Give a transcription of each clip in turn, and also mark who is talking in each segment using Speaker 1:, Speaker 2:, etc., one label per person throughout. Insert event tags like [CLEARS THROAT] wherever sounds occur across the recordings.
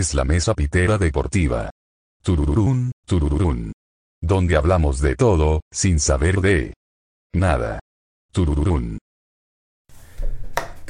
Speaker 1: es la mesa pitera deportiva. Turururún, turururún. Donde hablamos de todo, sin saber de nada. Turururún.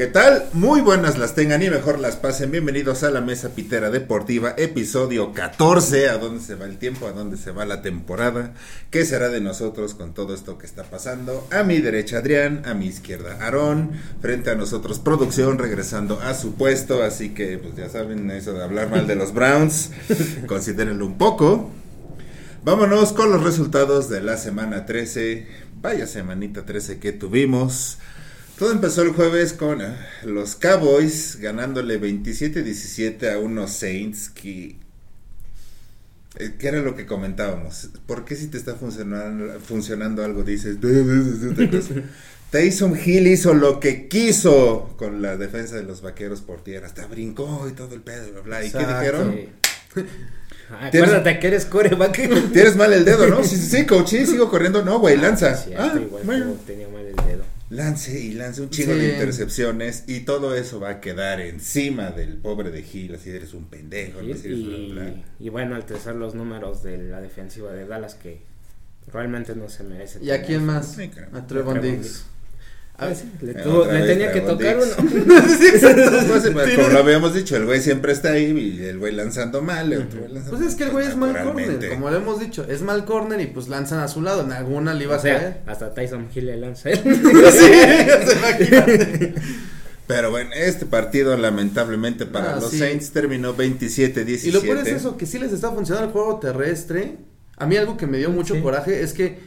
Speaker 2: ¿Qué tal? Muy buenas las tengan y mejor las pasen. Bienvenidos a la Mesa Pitera Deportiva, episodio 14. ¿A dónde se va el tiempo? ¿A dónde se va la temporada? ¿Qué será de nosotros con todo esto que está pasando? A mi derecha Adrián, a mi izquierda Aarón, frente a nosotros producción regresando a su puesto. Así que, pues ya saben, eso de hablar mal de los Browns, [LAUGHS] considérenlo un poco. Vámonos con los resultados de la semana 13. Vaya semanita 13 que tuvimos. Todo empezó el jueves con eh, los Cowboys ganándole 27-17 a unos Saints que... eh, ¿Qué era lo que comentábamos? ¿Por qué si te está funcionando, funcionando algo dices... [LAUGHS] Taysom Hill hizo lo que quiso con la defensa de los vaqueros por tierra. Hasta brincó y todo el pedo, bla, bla. ¿Y qué dijeron? [LAUGHS]
Speaker 3: Acuérdate que eres coreback. [LAUGHS]
Speaker 2: Tienes mal el dedo, ¿no? Sí, sí, sí, coach, sigo corriendo. No, güey, lanza. Ah,
Speaker 3: igual
Speaker 2: bueno.
Speaker 3: como tenía mal el dedo.
Speaker 2: Lance y lance un chingo
Speaker 4: Sí.
Speaker 2: de intercepciones y todo eso va a quedar encima del pobre de Gil, así eres un pendejo,
Speaker 3: Y, y-
Speaker 2: bla, bla.
Speaker 3: y bueno, al tercer los números de la defensiva de Dallas que realmente no se merece.
Speaker 4: ¿Y a quién más? A Trevon Diggs.
Speaker 3: A ver, le,
Speaker 2: Eh,
Speaker 3: tuvo- le tenía que tocar uno. [LAUGHS]
Speaker 2: Pues, como lo habíamos dicho, el güey siempre está ahí y el güey lanzando mal, el otro güey lanzando
Speaker 4: Pues es que el güey es mal corner, como lo hemos dicho, es mal corner y pues lanzan a su lado, en alguna le iba
Speaker 3: O
Speaker 4: a
Speaker 3: sea,
Speaker 4: caer.
Speaker 3: hasta Tyson Hill le lanza él. [LAUGHS]
Speaker 4: sí. [LAUGHS]
Speaker 2: Pero bueno, este partido lamentablemente para
Speaker 4: Ah,
Speaker 2: los
Speaker 4: sí.
Speaker 2: Saints terminó 27-17.
Speaker 4: Y lo peor es eso, que sí les está funcionando el juego terrestre. A mí algo que me dio mucho
Speaker 3: Sí.
Speaker 4: coraje es que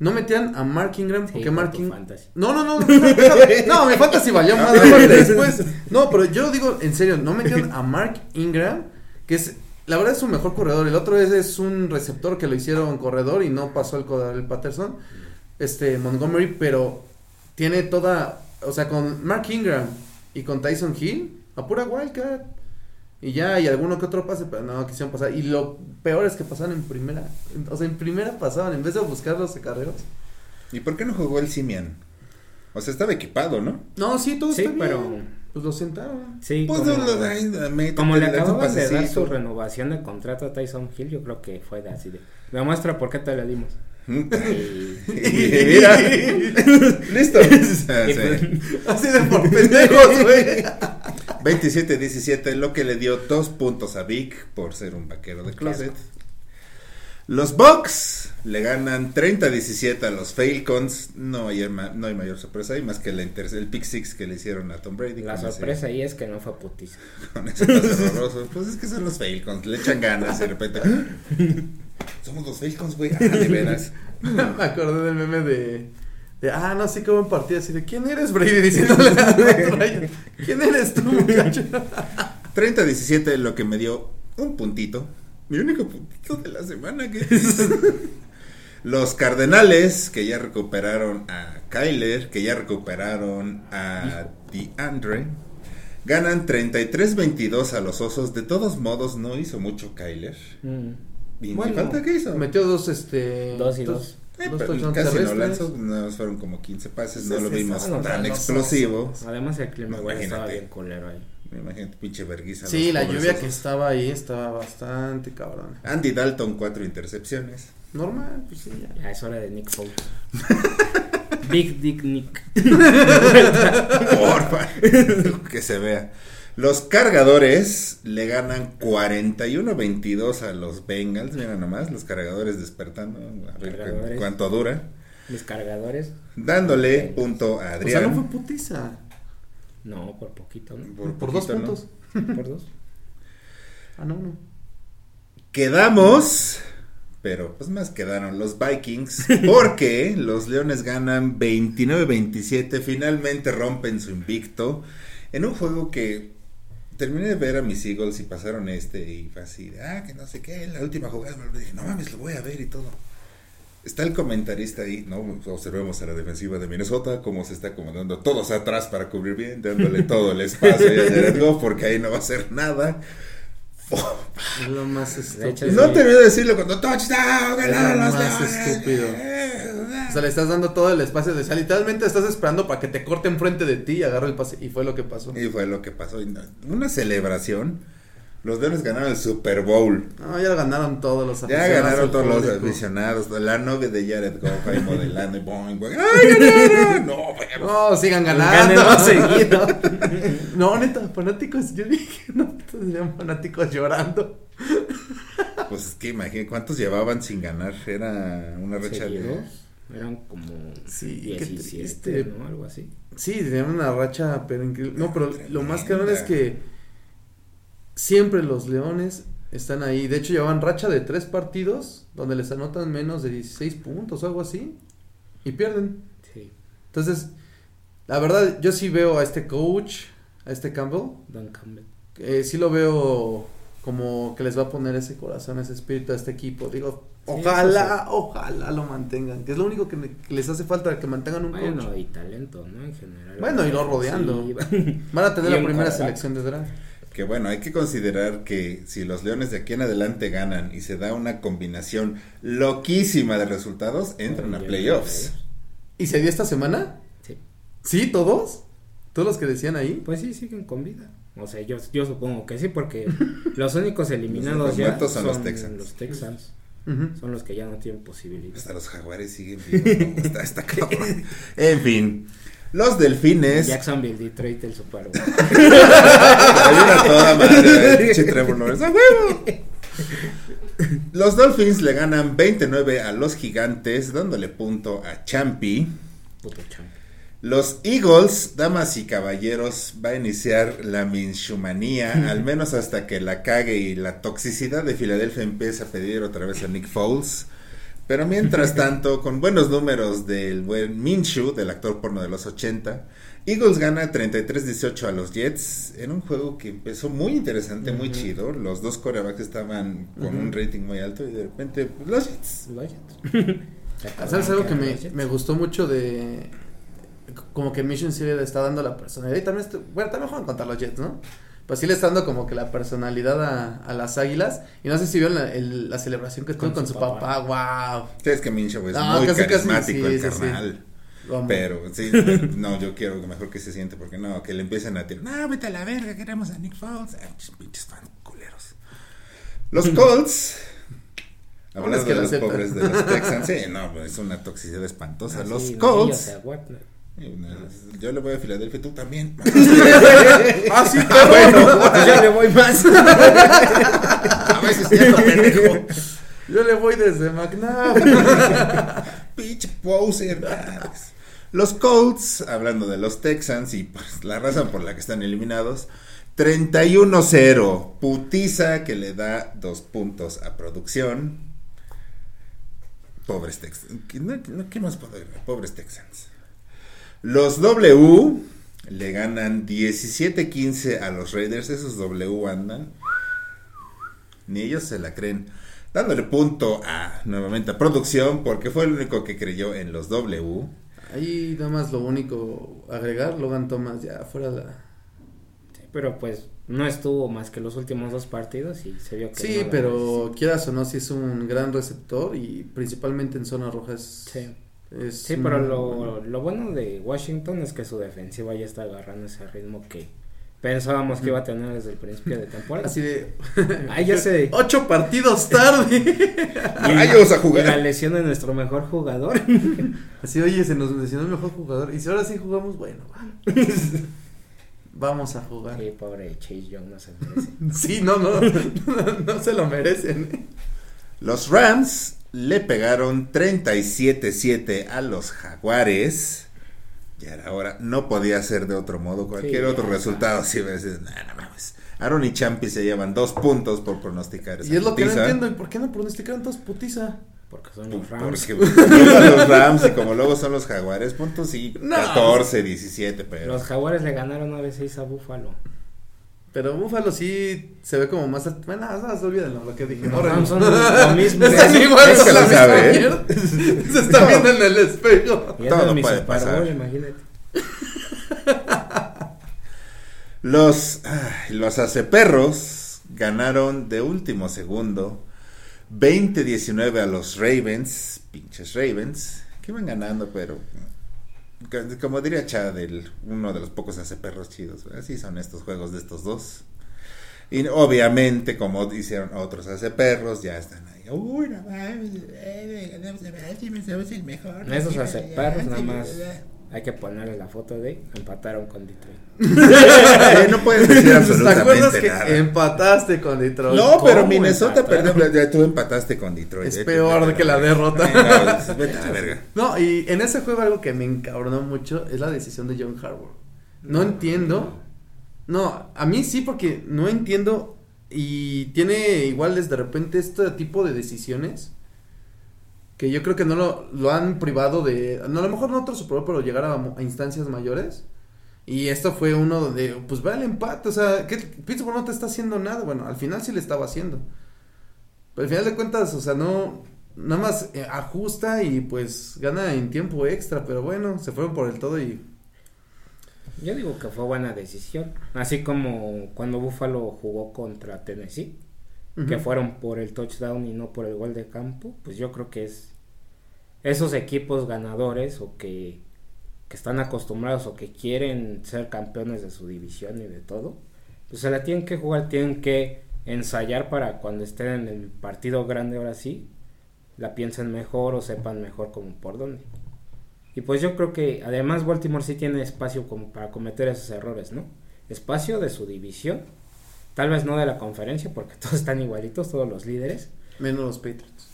Speaker 4: no metían a Mark Ingram
Speaker 3: Sí,
Speaker 4: porque
Speaker 3: por
Speaker 4: Mark Ingram... No, no, no, no, [LAUGHS] no, no, mi fantasy valió más después. No, pero yo digo en serio, no metieron a Mark Ingram, que es, la verdad es un mejor corredor. El otro es, es un receptor que lo hicieron corredor y no pasó el, el Patterson, este Montgomery, pero tiene toda, o sea, con Mark Ingram y con Tyson Hill, a pura wildcat. Y ya, y alguno que otro pase, pero no quisieron pasar. Y lo peor es que pasaron en primera. O sea, en primera pasaban, en vez de buscar los carreros.
Speaker 2: ¿Y por qué no jugó el Simian? O sea, estaba equipado, ¿no?
Speaker 4: No, sí, todo
Speaker 3: Sí,
Speaker 4: está bien.
Speaker 3: pero-
Speaker 4: Pues lo sentaron.
Speaker 3: Sí,
Speaker 2: Pues
Speaker 3: como,
Speaker 2: no lo da, métete,
Speaker 3: como le acababan de dar su renovación de contrato a Tyson Hill, yo creo que fue de así de. Me muestra por qué te la dimos. [LAUGHS]
Speaker 2: mira, [LAUGHS] listo. [LAUGHS] Ah,
Speaker 3: pues-
Speaker 4: Así de por pendejos, güey.
Speaker 2: 27-17, lo que le dio dos puntos a Vic por ser un vaquero de closet. Los Bucks le ganan 30-17 a los Falcons. No hay, no hay mayor sorpresa ahí más que la el pick six que le hicieron a Tom Brady.
Speaker 3: La sorpresa ahí es que no fue putiza. [LAUGHS]
Speaker 2: con ese horroroso. Pues es que son los Falcons, le echan ganas y de repente. [LAUGHS] Somos los Falcons, güey. Ah, de veras. [LAUGHS]
Speaker 4: Me acordé del meme de. De ah, no sé cómo partido. Así de, ¿quién eres, Brady? [LAUGHS] Diciéndole a Ryan, ¿Quién eres tú, [LAUGHS] muchacho?
Speaker 2: 30-17, lo que me dio un puntito. Mi único puntito de la semana que [LAUGHS] Los Cardenales, que ya recuperaron a Kyler, que ya recuperaron a DeAndre, ganan 33-22 a los Osos. De todos modos, no hizo mucho Kyler.
Speaker 3: Mm.
Speaker 2: ¿Y
Speaker 4: Bueno,
Speaker 2: falta qué hizo?
Speaker 4: Metió dos, este.
Speaker 3: Dos y dos.
Speaker 2: Eh,
Speaker 4: touchdowns
Speaker 2: casi no lanzó, nada más fueron como 15 pases, no
Speaker 4: Sí,
Speaker 2: lo vimos tan
Speaker 3: los
Speaker 2: explosivo.
Speaker 3: Además, el clima
Speaker 2: No,
Speaker 3: estaba bien culero ahí.
Speaker 2: Imagínate, pinche verguiza.
Speaker 4: Sí, la lluvia que estaba ahí estaba bastante cabrón.
Speaker 2: Andy Dalton, cuatro intercepciones.
Speaker 4: Normal, pues sí, ya.
Speaker 3: Ya es hora de Nick Foles. [LAUGHS] Big Dick Nick. [LAUGHS]
Speaker 2: Porfa. que se vea. Los cargadores le ganan 41-22 a los Bengals. Mira nomás, los cargadores despertando. A ver cu-
Speaker 3: Cargadores.
Speaker 2: cuánto dura.
Speaker 3: Mis cargadores.
Speaker 2: Dándole punto a
Speaker 4: O sea,
Speaker 2: Adrián.
Speaker 4: no fue putiza.
Speaker 3: No, por poquito, ¿no?
Speaker 4: Por, dos puntos. [LAUGHS]
Speaker 3: Por dos.
Speaker 4: Ah, no, no.
Speaker 2: Quedamos, pero pues más quedaron los Vikings, [LAUGHS] porque los Leones ganan 29-27, finalmente rompen su invicto, en un juego que terminé de ver a mis Eagles y pasaron este y fue así, de, ah, que no sé qué, la última jugada, me dije, no mames, lo voy a ver y todo. Está el comentarista ahí, ¿no? Observemos a la defensiva de Minnesota, cómo se está acomodando todos atrás para cubrir bien, dándole [LAUGHS] todo el espacio porque ahí no va a hacer nada. [LAUGHS]
Speaker 4: Lo más
Speaker 3: De
Speaker 4: estúpido.
Speaker 2: No te voy a decirlo cuando touchdown, ganaron los
Speaker 4: más estúpido.
Speaker 2: Eh,
Speaker 4: O sea, le estás dando todo el espacio de o sea, literalmente estás esperando para que te corte enfrente de ti y agarre el pase. Y fue lo que pasó.
Speaker 2: Y fue lo que pasó. Una celebración Los Leones ganaron el Super Bowl.
Speaker 4: No, ya ganaron todos los
Speaker 2: Ya
Speaker 4: aficionados,
Speaker 2: ganaron
Speaker 4: el
Speaker 2: todos los aficionados. La novia de Jared Goff ahí [LAUGHS] modelando y boing, boing. [LAUGHS] ¡Ay, ganaron! No, pero-
Speaker 4: No, sigan
Speaker 3: Ganen
Speaker 4: ganando. [LAUGHS]
Speaker 3: seguido.
Speaker 4: no, neta, fanáticos, yo dije, no, serían fanáticos llorando.
Speaker 2: Pues es que imagínate cuántos llevaban sin ganar. Era una racha de.
Speaker 3: Seguidos. Eran como
Speaker 4: Sí, qué
Speaker 3: 17,
Speaker 4: triste.
Speaker 3: ¿no? Algo así.
Speaker 4: Sí, tenían una racha, pero increíble. No, pero lo más cabrón es que siempre los Leones están ahí. De hecho, llevaban racha de tres partidos donde les anotan menos de 16 puntos o algo así y pierden.
Speaker 3: Sí,
Speaker 4: Entonces, la verdad, yo sí veo a este coach, a este Campbell,
Speaker 3: Don Campbell.
Speaker 4: eh, sí lo veo como que les va a poner ese corazón, ese espíritu a este equipo. Digo,
Speaker 3: Sí,
Speaker 4: ojalá, ojalá lo mantengan, que es lo único que, me- que les hace falta, que mantengan un
Speaker 3: Bueno,
Speaker 4: coach.
Speaker 3: y talento, ¿no? En general.
Speaker 4: Bueno, y no rodeando.
Speaker 3: Sí, [LAUGHS]
Speaker 4: Van a tener la primera selección de draft.
Speaker 2: Que bueno, hay que considerar que si los Leones de aquí en adelante ganan y se da una combinación loquísima de resultados, entran a playoffs.
Speaker 4: ¿Y se dio esta semana?
Speaker 3: Sí.
Speaker 4: ¿Sí, todos? ¿Todos los que decían ahí?
Speaker 3: Pues sí, siguen con vida. O sea, yo, yo supongo que sí, porque [LAUGHS] los únicos eliminados
Speaker 2: Los
Speaker 3: ya
Speaker 2: son los Texans.
Speaker 3: los Texans.
Speaker 4: Ujú.
Speaker 3: Son los que ya no tienen posibilidad.
Speaker 2: Hasta los jaguares siguen vivos. ¿no? [LAUGHS] Está, está cabrón. En fin. Los delfines.
Speaker 3: Jacksonville, Detroit, el Super Bowl.
Speaker 2: Hay una toda madre. Los Dolphins le ganan 29 a los Gigantes, dándole punto a Champi.
Speaker 3: Puto champ.
Speaker 2: Los Eagles, damas y caballeros, va a iniciar la minshumanía, al menos hasta que la cague y la toxicidad de Filadelfia empiece a pedir otra vez a Nick Foles. Pero mientras [LAUGHS] tanto, con buenos números del buen Minshew, del actor porno de los 80, Eagles gana 33-18 a los Jets en un juego que empezó muy interesante, muy chido. Los dos corebacks estaban con un rating muy alto y de repente pues, los Jets.
Speaker 3: Los Jets. [LAUGHS]
Speaker 4: ¿Sabes algo que me,
Speaker 3: Jets.
Speaker 4: me gustó mucho de... Como que Mission sí le está dando la personalidad. Y también, estu- bueno, también juegan contra los Jets, ¿no? Pues sí le está dando como que la personalidad a, a las águilas. Y no sé si vieron la, el- la celebración que tuvo
Speaker 3: Con
Speaker 4: con
Speaker 3: su
Speaker 4: su
Speaker 3: papá.
Speaker 4: papá. ¡Wow!
Speaker 2: Sabes que Minshew es
Speaker 4: No,
Speaker 2: muy
Speaker 4: casi, casi,
Speaker 2: carismático
Speaker 4: sí,
Speaker 2: el
Speaker 4: sí, sí.
Speaker 2: carnal. Pero sí, no, yo quiero que mejor que se siente, porque no, que le empiecen a tirar. No, vete a la verga, queremos a Nick Foles. Ay, pinches- pinches fans culeros. Los [LAUGHS] Colts. Hablando
Speaker 4: Hombres que
Speaker 2: de
Speaker 4: lo
Speaker 2: los
Speaker 4: aceptan.
Speaker 2: pobres de los [LAUGHS] Texans, sí, no, pues, es una toxicidad espantosa.
Speaker 3: Ah,
Speaker 2: los
Speaker 3: sí,
Speaker 2: Colts. Sí, no, Yo le voy a Filadelfia, tú también. [LAUGHS]
Speaker 4: ¡Ah, sí,
Speaker 2: Ah, bueno, [LAUGHS]
Speaker 3: yo le voy más.
Speaker 2: a veces cierto pendejo.
Speaker 4: Yo le voy desde McNabb. [LAUGHS]
Speaker 2: Pinche poser. Los Colts, hablando de los Texans y pues, la razón por la que están eliminados, 31-0. Putiza que le da dos puntos a producción. Pobres Texans. ¿Qué, no- no- qué más puedo agregar? Pobres Texans. Los W le ganan 17-15 a los Raiders. Esos W andan. Ni ellos se la creen. Dándole punto a nuevamente a producción porque fue el único que creyó en los W.
Speaker 4: Ahí nada más lo único agregar, Logan Thomas ya fuera la...
Speaker 3: Sí, pero pues no estuvo más que los últimos dos partidos y se vio que
Speaker 4: Sí,
Speaker 3: no
Speaker 4: pero quieras o no, sí es un gran receptor y principalmente en zona roja es...
Speaker 3: Sí.
Speaker 4: Es
Speaker 3: Sí, pero lo,
Speaker 4: bueno.
Speaker 3: lo bueno de Washington es que su defensiva ya está agarrando ese ritmo que pensábamos que iba a tener desde el principio de temporada.
Speaker 4: Así de... [LAUGHS]
Speaker 3: Ay, ya sé.
Speaker 4: Ocho partidos tarde. [LAUGHS] [LAUGHS]
Speaker 2: Rayos a
Speaker 3: Y la
Speaker 2: jugar.
Speaker 3: lesión de nuestro mejor jugador.
Speaker 4: Así, oye, se nos lesionó el mejor jugador. Y si ahora sí jugamos, bueno, va. Vamos a jugar.
Speaker 3: Sí, pobre Chase Young no se merece.
Speaker 4: Sí, no, no, no, no se lo merecen.
Speaker 2: Los Rams le pegaron 37-7 a los Jaguares. Ya era hora, no podía ser de otro modo. Cualquier
Speaker 3: Sí,
Speaker 2: otro
Speaker 3: ya.
Speaker 2: resultado, si no, no mames. Aaron y Champi se llevan dos puntos por pronosticar esa
Speaker 4: Y es lo que no entiendo. ¿Y por qué no pronosticaron todos putiza?
Speaker 3: Porque son los Rams.
Speaker 2: Porque son los [LAUGHS] Rams y como luego son los Jaguares, puntos sí,
Speaker 4: No.
Speaker 2: 14, 17, pero...
Speaker 3: Los Jaguares le ganaron 9-6 a Buffalo.
Speaker 4: Pero Búfalo sí se ve como más. Bueno, no, no, olvídenlo lo que dije. Bórrenlo.
Speaker 3: Rams son lo mismo.
Speaker 4: Están igual, son
Speaker 2: lo
Speaker 4: la misma
Speaker 2: ¿eh?
Speaker 4: mierda. [LAUGHS] Se está viendo en el espejo.
Speaker 3: Y
Speaker 2: Todo
Speaker 3: es
Speaker 2: puede
Speaker 3: Super
Speaker 2: pasar.
Speaker 3: Bowl, imagínate. [LAUGHS]
Speaker 2: Los, ay, los Aceperros ganaron de último segundo 20-19 a los Ravens, pinches Ravens, que iban ganando, pero como diría Chad, el- uno de los pocos Aceperros chidos, así son estos juegos de estos dos. Y obviamente, como hicieron otros hace perros, ya están ahí. Uy, no mames, eh, ganamos Baltimore, somos el mejor.
Speaker 3: Esos hace perros nada más. Hay que ponerle la foto de empataron con Detroit. [LAUGHS]
Speaker 2: Eh, no puedes decir
Speaker 4: ¿Te acuerdas
Speaker 2: absolutamente
Speaker 4: que
Speaker 2: nada.
Speaker 4: empataste con Detroit?
Speaker 2: No, pero
Speaker 3: ¿Cómo
Speaker 2: Minnesota
Speaker 3: empataron?
Speaker 2: perdió. ya Tú empataste con Detroit.
Speaker 4: Es
Speaker 2: eh,
Speaker 4: peor que la derrota.
Speaker 2: No, vete a la verga. [LAUGHS]
Speaker 4: No, y en ese juego algo que me encabronó mucho es la decisión de John Harbaugh. No entiendo. No, a mí sí porque no entiendo y tiene iguales de repente este tipo de decisiones que yo creo que no lo, lo han privado de, no, a lo mejor no otro Super Bowl, pero llegar a, instancias mayores. Y esto fue uno donde, pues va el empate, o sea, que Pittsburgh no te está haciendo nada, bueno, al final sí le estaba haciendo. Pero al final de cuentas, o sea, no, nada más eh, ajusta y pues gana en tiempo extra, pero bueno, se fueron por el todo y
Speaker 3: Yo digo que fue buena decisión. Así como cuando Buffalo jugó contra Tennessee, que fueron por el touchdown y no por el gol de campo, pues yo creo que es esos equipos ganadores o que, que están acostumbrados o que quieren ser campeones de su división y de todo, pues se la tienen que jugar, tienen que ensayar para cuando estén en el partido grande ahora sí, la piensen mejor o sepan mejor como por dónde. Y pues yo creo que además Baltimore sí tiene espacio como para cometer esos errores, ¿no? Espacio de su división, tal vez no de la conferencia porque [LAUGHS] todos están igualitos, todos los líderes.
Speaker 4: menos los Patriots.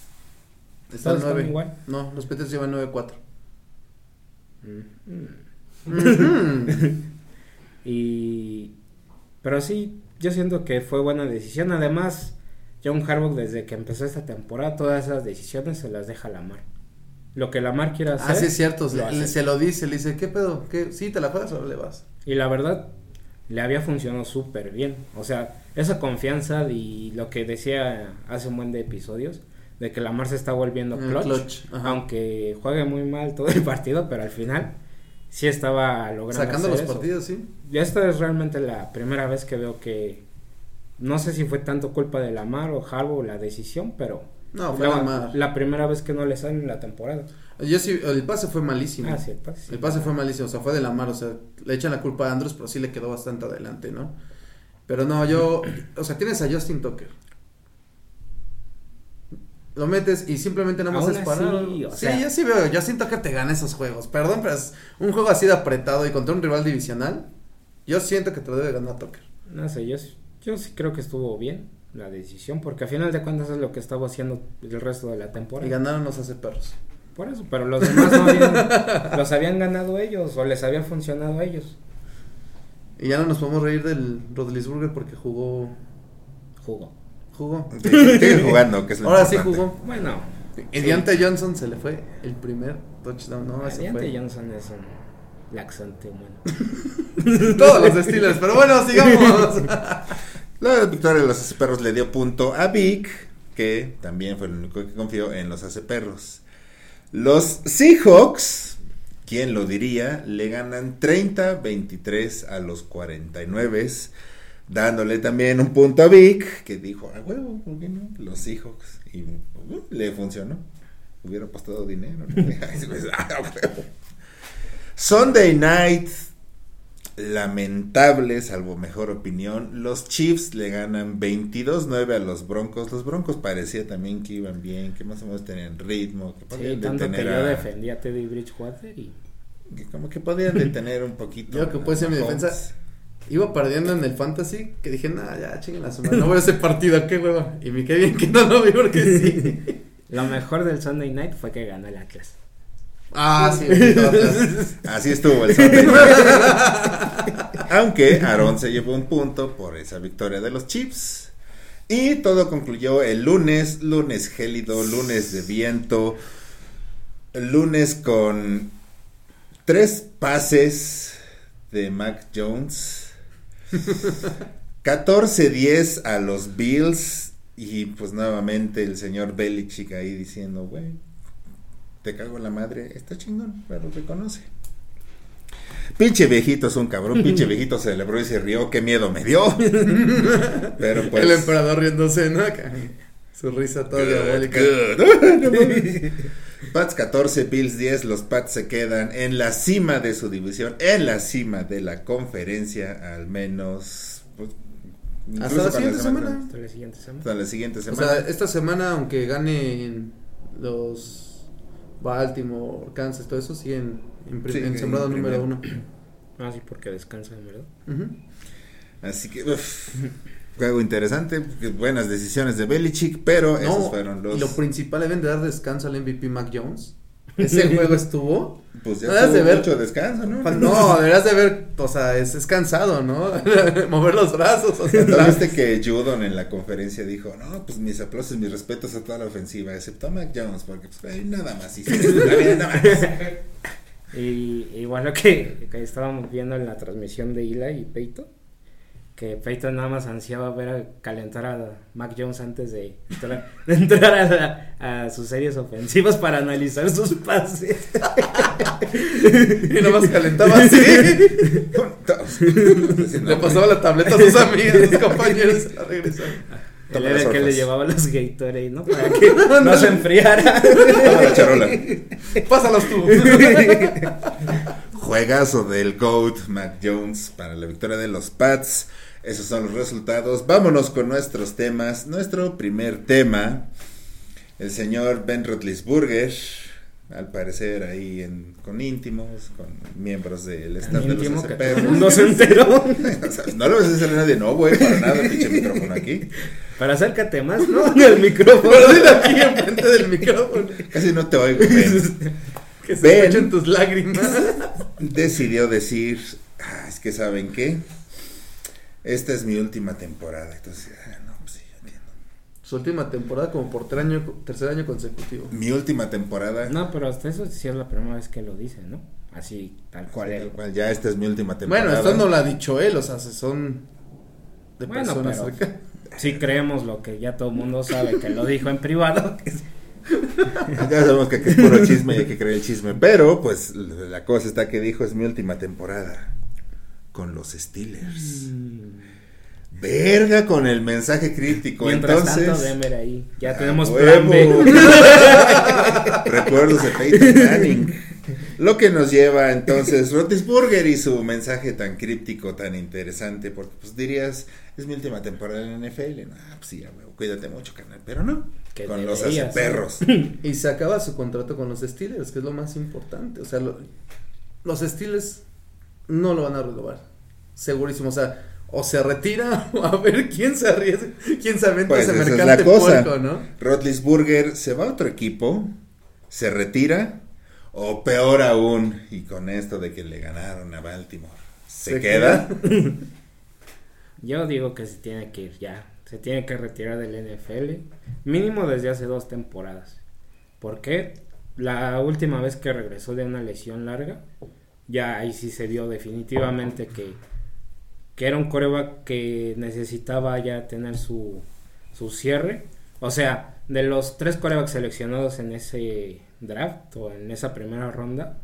Speaker 4: Están nueve.
Speaker 3: igual.
Speaker 4: No, los Patriots llevan 9-4.
Speaker 3: Mm. [LAUGHS] Y pero sí, yo siento que fue buena decisión. Además, John Harbaugh desde que empezó esta temporada todas esas decisiones se las deja a Lamar. Lo que Lamar quiera hacer.
Speaker 4: Ah, sí, es cierto.
Speaker 3: lo
Speaker 4: Se, lo dice, le dice, ¿qué pedo? ¿Qué? ¿Sí te la juegas o no le vas?
Speaker 3: Y la verdad, le había funcionado súper bien. O sea, esa confianza y lo que decía hace un buen de episodios, de que Lamar se está volviendo
Speaker 4: Mm,
Speaker 3: clutch, aunque juegue muy mal todo el partido, pero al final sí estaba logrando
Speaker 4: Sacando
Speaker 3: hacer
Speaker 4: los
Speaker 3: eso.
Speaker 4: partidos, sí.
Speaker 3: Y esta es realmente la primera vez que veo que no sé si fue tanto culpa de Lamar o Harbaugh la decisión, pero
Speaker 4: No, fue
Speaker 3: la,
Speaker 4: Lamar.
Speaker 3: la primera vez que no le sale en la temporada.
Speaker 4: Yo sí, el pase fue malísimo.
Speaker 3: Ah, sí, el pase, sí.
Speaker 4: El pase fue malísimo, o sea, fue de la mar, o sea, le echan la culpa a Andrews, pero sí le quedó bastante adelante, ¿no? Pero no, yo, o sea, tienes a Justin Tucker. Lo metes y simplemente nada más es parar.
Speaker 3: o
Speaker 4: sí,
Speaker 3: sea-
Speaker 4: yo sí veo, Justin Tucker te gana esos juegos. Perdón, pero es un juego así de apretado y contra un rival divisional. Yo siento que te lo debe ganar Tucker.
Speaker 3: No sé, yo, yo sí creo que estuvo bien la decisión, porque a final de cuentas es lo que estaba haciendo el resto de la
Speaker 4: Y
Speaker 3: temporada.
Speaker 4: ganaron nos hace perros.
Speaker 3: Por eso, pero los demás no habían, [LAUGHS] los habían ganado ellos o les había funcionado a ellos.
Speaker 4: Y ya no nos podemos reír del Rodlisburger porque jugó.
Speaker 3: Jugó.
Speaker 4: Jugó.
Speaker 2: Sigue jugando, que es lo
Speaker 4: Ahora sí jugó.
Speaker 3: Bueno,
Speaker 4: Y Deontay Johnson se le fue el primer touchdown, ¿no?
Speaker 3: Deontay
Speaker 4: fue.
Speaker 3: Johnson es un laxante humano. [LAUGHS]
Speaker 4: Todos los Steelers, pero bueno, sigamos. [LAUGHS]
Speaker 2: La victoria de los perros le dio punto a Vic, que también fue el único que confió en los perros. Los Seahawks, ¿quién lo diría? Le ganan 30-23 a los 49, dándole también un punto a Vic, que dijo, a huevo, ¿por qué no? Los Seahawks. Y uh, le funcionó. Hubiera apostado dinero. ¿no? [LAUGHS] Ah, a huevo. Sunday night, lamentable, salvo mejor opinión. Los Chiefs le ganan 22-9 a los Broncos. Los Broncos parecía también que iban bien, que más o menos tenían ritmo, que
Speaker 3: Sí,
Speaker 2: podían
Speaker 3: tanto que
Speaker 2: detener
Speaker 3: yo
Speaker 2: a-
Speaker 3: defendí a Teddy Bridgewater y
Speaker 2: que como que podían [LAUGHS] detener un poquito.
Speaker 4: Yo que puede ser mi defensa. Iba perdiendo en el fantasy, que dije, nah, ya, chinguen a su madre, no voy a ese partido, qué hueva. Y me quedé bien que no lo vi porque [LAUGHS] sí.
Speaker 3: lo mejor del Sunday Night fue que ganó el Atlas.
Speaker 4: Ah, sí. [LAUGHS]
Speaker 2: Así estuvo el Sunday night. [LAUGHS] Aunque Aaron se llevó un punto por esa victoria de los Chiefs. Y todo concluyó el lunes, lunes gélido, lunes de viento, lunes con tres pases de Mac Jones, [LAUGHS] 14-10 a los Bills y pues nuevamente el señor Belichick ahí diciendo, güey, te cago en la madre, está chingón, pero reconoce. Pinche viejito es un cabrón, pinche [LAUGHS] viejito celebró y se rió, qué miedo me dio. [LAUGHS] Pero pues...
Speaker 4: el emperador riéndose, ¿no? Su risa toda diabólica.
Speaker 2: Pats 14, Bills 10, los Pats se quedan en la cima de su división, en la cima de la conferencia, al menos pues, Incluso
Speaker 4: la siguiente semana.
Speaker 3: Hasta la siguiente semana.
Speaker 2: Hasta la siguiente
Speaker 4: O
Speaker 2: semana.
Speaker 4: sea, esta semana, aunque ganen los Baltimore, Kansas, todo eso, siguen en,
Speaker 2: Sí,
Speaker 4: en
Speaker 2: en
Speaker 4: sembrado número uno.
Speaker 3: Ah, sí, porque descansan, ¿verdad?
Speaker 4: Ujú.
Speaker 2: Así que, uf, juego interesante, buenas decisiones de Belichick, pero esos
Speaker 4: No,
Speaker 2: fueron los...
Speaker 4: y lo principal deben de dar descanso al MVP Mac Jones. [LAUGHS] Ese juego estuvo.
Speaker 2: Pues ya tuvo
Speaker 4: de ver-
Speaker 2: mucho descanso, ¿no? [LAUGHS]
Speaker 4: No, deberías de ver, o sea, es, es cansado, ¿no? [LAUGHS] Mover los brazos
Speaker 2: ¿No
Speaker 4: atrás.
Speaker 2: viste que Judon en la conferencia dijo, no, pues mis aplausos, mis respetos a toda la ofensiva, excepto a Mac Jones, porque pues hay nada más nada más.
Speaker 3: Y igual lo que, que estábamos viendo en la transmisión de Eli y Peyton, que Peyton nada más ansiaba ver a calentar a Mac Jones antes de entrar, de entrar a, la- a sus series ofensivas para analizar sus pases.
Speaker 4: Y nomás calentaba así. Le pasaba la tableta a sus amigas, a sus compañeros.
Speaker 3: Él era el que le llevaba los Gatorade, ¿no? Para que no se enfriara.
Speaker 2: Toma la charola.
Speaker 4: Pásalos tú.
Speaker 2: Juegazo del GOAT Mac Jones para la victoria de los Pats. Esos son los resultados. Vámonos con nuestros temas. Nuestro primer tema, el señor Ben Roethlisberger, al parecer ahí en, con íntimos, con miembros del staff de los SPR.
Speaker 3: mundo [LAUGHS] se enteró. [LAUGHS]
Speaker 2: No le vas a decir a nadie, no, güey, para nada, pinche [LAUGHS] micrófono aquí.
Speaker 3: Para acércate más, ¿no? Micrófono.
Speaker 4: Aquí enfrente del micrófono.
Speaker 2: Casi no te oigo, Ben.
Speaker 4: Que se escuchen tus lágrimas.
Speaker 2: decidió decir, "Ah, es que saben qué, esta es mi última temporada. Entonces, ah, no, pues sí, yo entiendo.
Speaker 4: Su última temporada como por ter- año, tercer año consecutivo.
Speaker 2: Mi última temporada,
Speaker 3: No, pero hasta eso sí es la primera vez que lo dice, ¿no? Así, tal cual.
Speaker 2: tal cual, ya esta es mi última temporada.
Speaker 4: Bueno, esto no lo ha dicho él, o sea, se son de
Speaker 3: Bueno,
Speaker 4: personas
Speaker 3: pero-
Speaker 4: cerca-
Speaker 3: Sí creemos lo que ya todo el mundo sabe, que lo dijo en privado. que [LAUGHS]
Speaker 2: Ya sabemos que aquí es puro chisme y hay que creer el chisme. Pero, pues, la cosa está que dijo, es mi última temporada con los Steelers. Verga con el mensaje crítico.
Speaker 3: Mientras
Speaker 2: Entonces,
Speaker 3: tanto, Denver ahí. Ya
Speaker 2: Ah,
Speaker 3: tenemos
Speaker 2: huevo.
Speaker 3: plan B. [LAUGHS]
Speaker 2: Recuerdos de Peyton Manning. Lo que nos lleva entonces Rotisburger y su mensaje tan críptico, tan interesante, porque pues dirías, es mi última temporada en la NFL. No, pues sí, huevo, cuídate mucho, carnal. Pero no,
Speaker 3: Que
Speaker 2: con los perros. [LAUGHS]
Speaker 4: Y se acaba su contrato con los Steelers, que es lo más importante. O sea, lo- los Steelers no lo van a renovar. Segurísimo. O sea, o se retira o [LAUGHS] a ver quién se arriesga, quién se aventa
Speaker 2: Pues
Speaker 4: ese
Speaker 2: esa es
Speaker 4: mercante
Speaker 2: la cosa.
Speaker 4: puerco, ¿no?
Speaker 2: Se va a otro equipo, se retira, o peor aún, y con esto de que le ganaron a Baltimore, se,
Speaker 4: Se
Speaker 2: queda. [LAUGHS]
Speaker 3: Yo digo que se tiene que ir ya. Se tiene que retirar del NFL. Mínimo desde hace dos temporadas. ¿Por qué? La última vez que regresó de una lesión larga, ya ahí sí se vio definitivamente que, que era un coreback que necesitaba ya tener su, su cierre. O sea, de los tres corebacks seleccionados en ese draft o en esa primera ronda,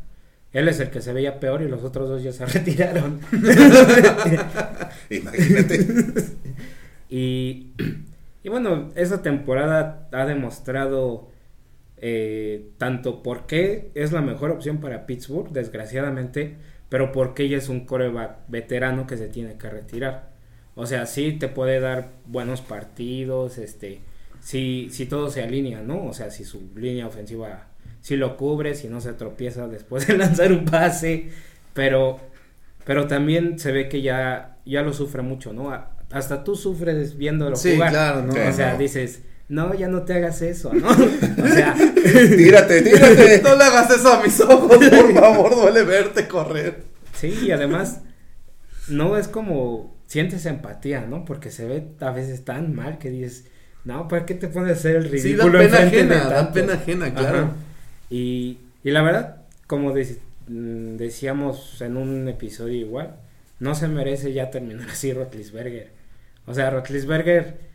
Speaker 3: él es el que se veía peor y los otros dos ya se [LAUGHS] retiraron. [LAUGHS]
Speaker 2: Imagínate.
Speaker 3: Y, y bueno, esa temporada ha demostrado eh, tanto por qué es la mejor opción para Pittsburgh, desgraciadamente, pero porque ella es un coreback veterano que se tiene que retirar. O sea, sí te puede dar buenos partidos, este, si, si todo se alinea, ¿no? O sea, si su línea ofensiva si lo cubre, si no se tropieza después de [LAUGHS] lanzar un pase, pero, pero también se ve que ya, ya lo sufre mucho, ¿no? A- Hasta tú sufres viéndolo
Speaker 4: Sí,
Speaker 3: jugar.
Speaker 4: claro, ¿no?
Speaker 3: O sea,
Speaker 2: no.
Speaker 3: dices, no, ya no te hagas eso, ¿no? [LAUGHS] o sea,
Speaker 2: tírate, tírate. [LAUGHS]
Speaker 4: No le hagas eso a mis ojos, por favor, duele verte correr.
Speaker 3: sí, y además, no es como sientes empatía, ¿no? Porque se ve a veces tan mal que dices, no, ¿para qué te pones a hacer el
Speaker 4: Sí, da
Speaker 3: ridículo
Speaker 4: pena ajena, da pena ajena, claro.
Speaker 3: Y, y la verdad, como mm, decíamos en un episodio igual, no se merece ya terminar así Rotlisberger. O sea, Rotlisberger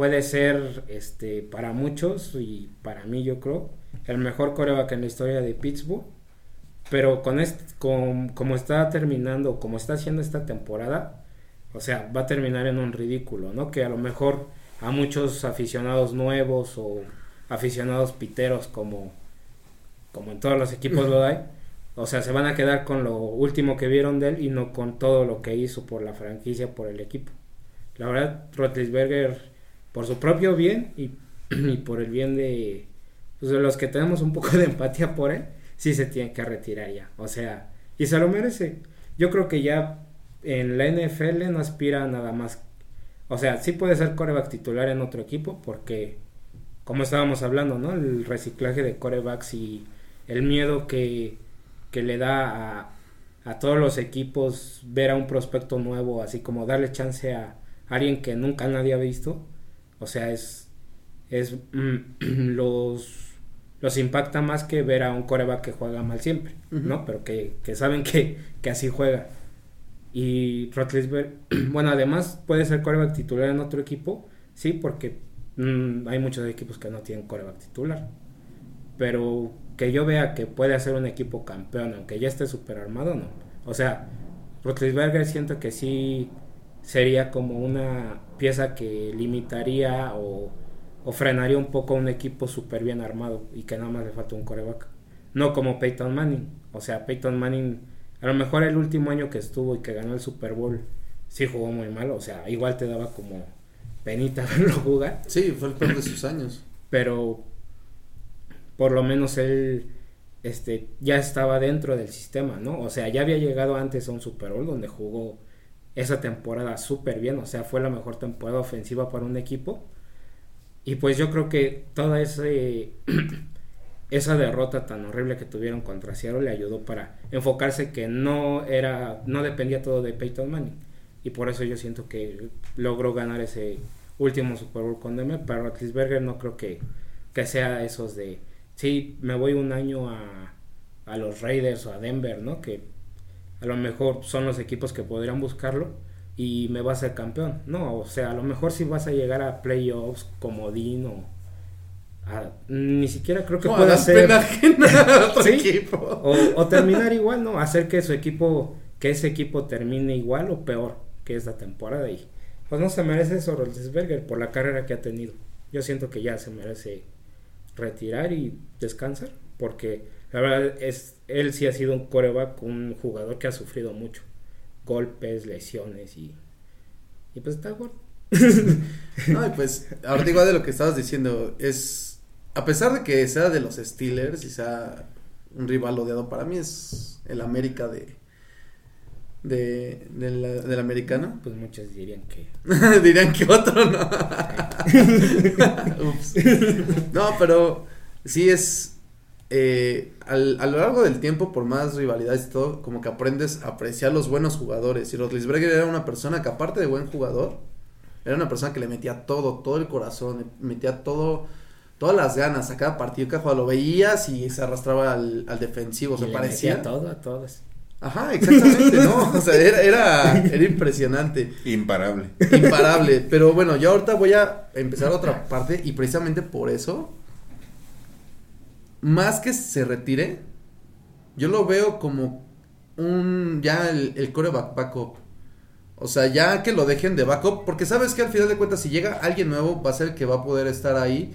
Speaker 3: puede ser, este, para muchos y para mí yo creo, el mejor coreback en la historia de Pittsburgh. Pero con este, con, como está terminando, como está haciendo esta temporada, o sea, va a terminar en un ridículo, ¿no? Que a lo mejor a muchos aficionados nuevos o aficionados piteros como, como en todos los equipos lo hay, o sea, se van a quedar con lo último que vieron de él y no con todo lo que hizo por la franquicia, por el equipo. la verdad, Rotlisberger, por su propio bien [CLEARS THROAT] y, por el bien de, pues, de los que tenemos un poco de empatía por él, sí se tiene que retirar ya. O sea, y se lo merece. Yo creo que ya en la NFL no aspira a nada más. O sea, sí puede ser coreback titular en otro equipo porque, como estábamos hablando, ¿no? El reciclaje de corebacks y el miedo que, le da a todos los equipos ver a un prospecto nuevo, así como darle chance a alguien que nunca nadie ha visto. O sea, es, es [CLEARS THROAT] los los impacta más que ver a un coreback que juega mal siempre, ¿no? Pero que, que saben que, que, así juega. Y Rotlisberg, [CLEARS THROAT] bueno, además puede ser coreback titular en otro equipo, sí, porque mmm, hay muchos equipos que no tienen coreback titular. Pero que yo vea que puede hacer un equipo campeón, aunque ya esté súper armado, no. O sea, Rotlisberger siento que sí sería como una pieza que limitaría o, o frenaría un poco a un equipo súper bien armado y que nada más le falta un coreback. No como Peyton Manning. O sea, Peyton Manning, a lo mejor el último año que estuvo y que ganó el Super Bowl, sí jugó muy mal. O sea, igual te daba como penita [LAUGHS] verlo jugar.
Speaker 4: Sí, fue el peor de sus años.
Speaker 3: Pero por lo menos él este ya estaba dentro del sistema, ¿no? O sea, ya había llegado antes a un Super Bowl donde jugó esa temporada súper bien, o sea, fue la mejor temporada ofensiva para un equipo. Y pues yo creo que toda ese, [CLEARS THROAT] esa derrota tan horrible que tuvieron contra Seattle le ayudó para enfocarse que no era, no dependía todo de Peyton Manning. Y por eso yo siento que logró ganar ese último Super Bowl con Denver, pero Ratlisberger no creo que, que sea esos de, sí, me voy un año a, a los Raiders o a Denver, ¿no? Que a lo mejor son los equipos que podrían buscarlo y me va a ser campeón. No, o sea, a lo mejor si vas a llegar a playoffs como Dino. A, ni siquiera creo que
Speaker 4: No,
Speaker 3: pueda ser. [LAUGHS] [LAUGHS] Sí.
Speaker 4: equipo.
Speaker 3: O, o terminar igual, ¿no? Hacer que su equipo, que ese equipo termine igual o peor que esta temporada. Y pues no se merece eso Roethlisberger por la carrera que ha tenido. Yo siento que ya se merece retirar y descansar. Porque la verdad es, él sí ha sido un coreback, un jugador que ha sufrido mucho. Golpes, lesiones y, y pues está gordo. [LAUGHS]
Speaker 4: No, y pues, ahorita igual de lo que estabas diciendo, es, a pesar de que sea de los Steelers y sea un rival odiado, para mí es el América de, de, de la, del americano. [LAUGHS]
Speaker 3: Pues muchos dirían que [LAUGHS]
Speaker 4: Dirían que otro no. Ups. No, pero sí es, eh, al- a lo largo del tiempo, por más rivalidades y todo, como que aprendes a apreciar los buenos jugadores. Y Rotlisberger era una persona que aparte de buen jugador, era una persona que le metía todo, todo el corazón, le metía todo, todas las ganas a cada partido que jugaba. Lo veías y se arrastraba al, al defensivo, se parecía.
Speaker 3: metía todo a todos.
Speaker 4: Ajá, exactamente, ¿no? [LAUGHS] O sea, era, era, era impresionante.
Speaker 2: Imparable.
Speaker 4: Imparable. Pero bueno, yo ahorita voy a empezar otra parte y precisamente por eso, más que se retire, yo lo veo como un, ya el, el coreback backup. O sea, ya que lo dejen de backup, porque sabes que al final de cuentas si llega alguien nuevo va a ser el que va a poder estar ahí.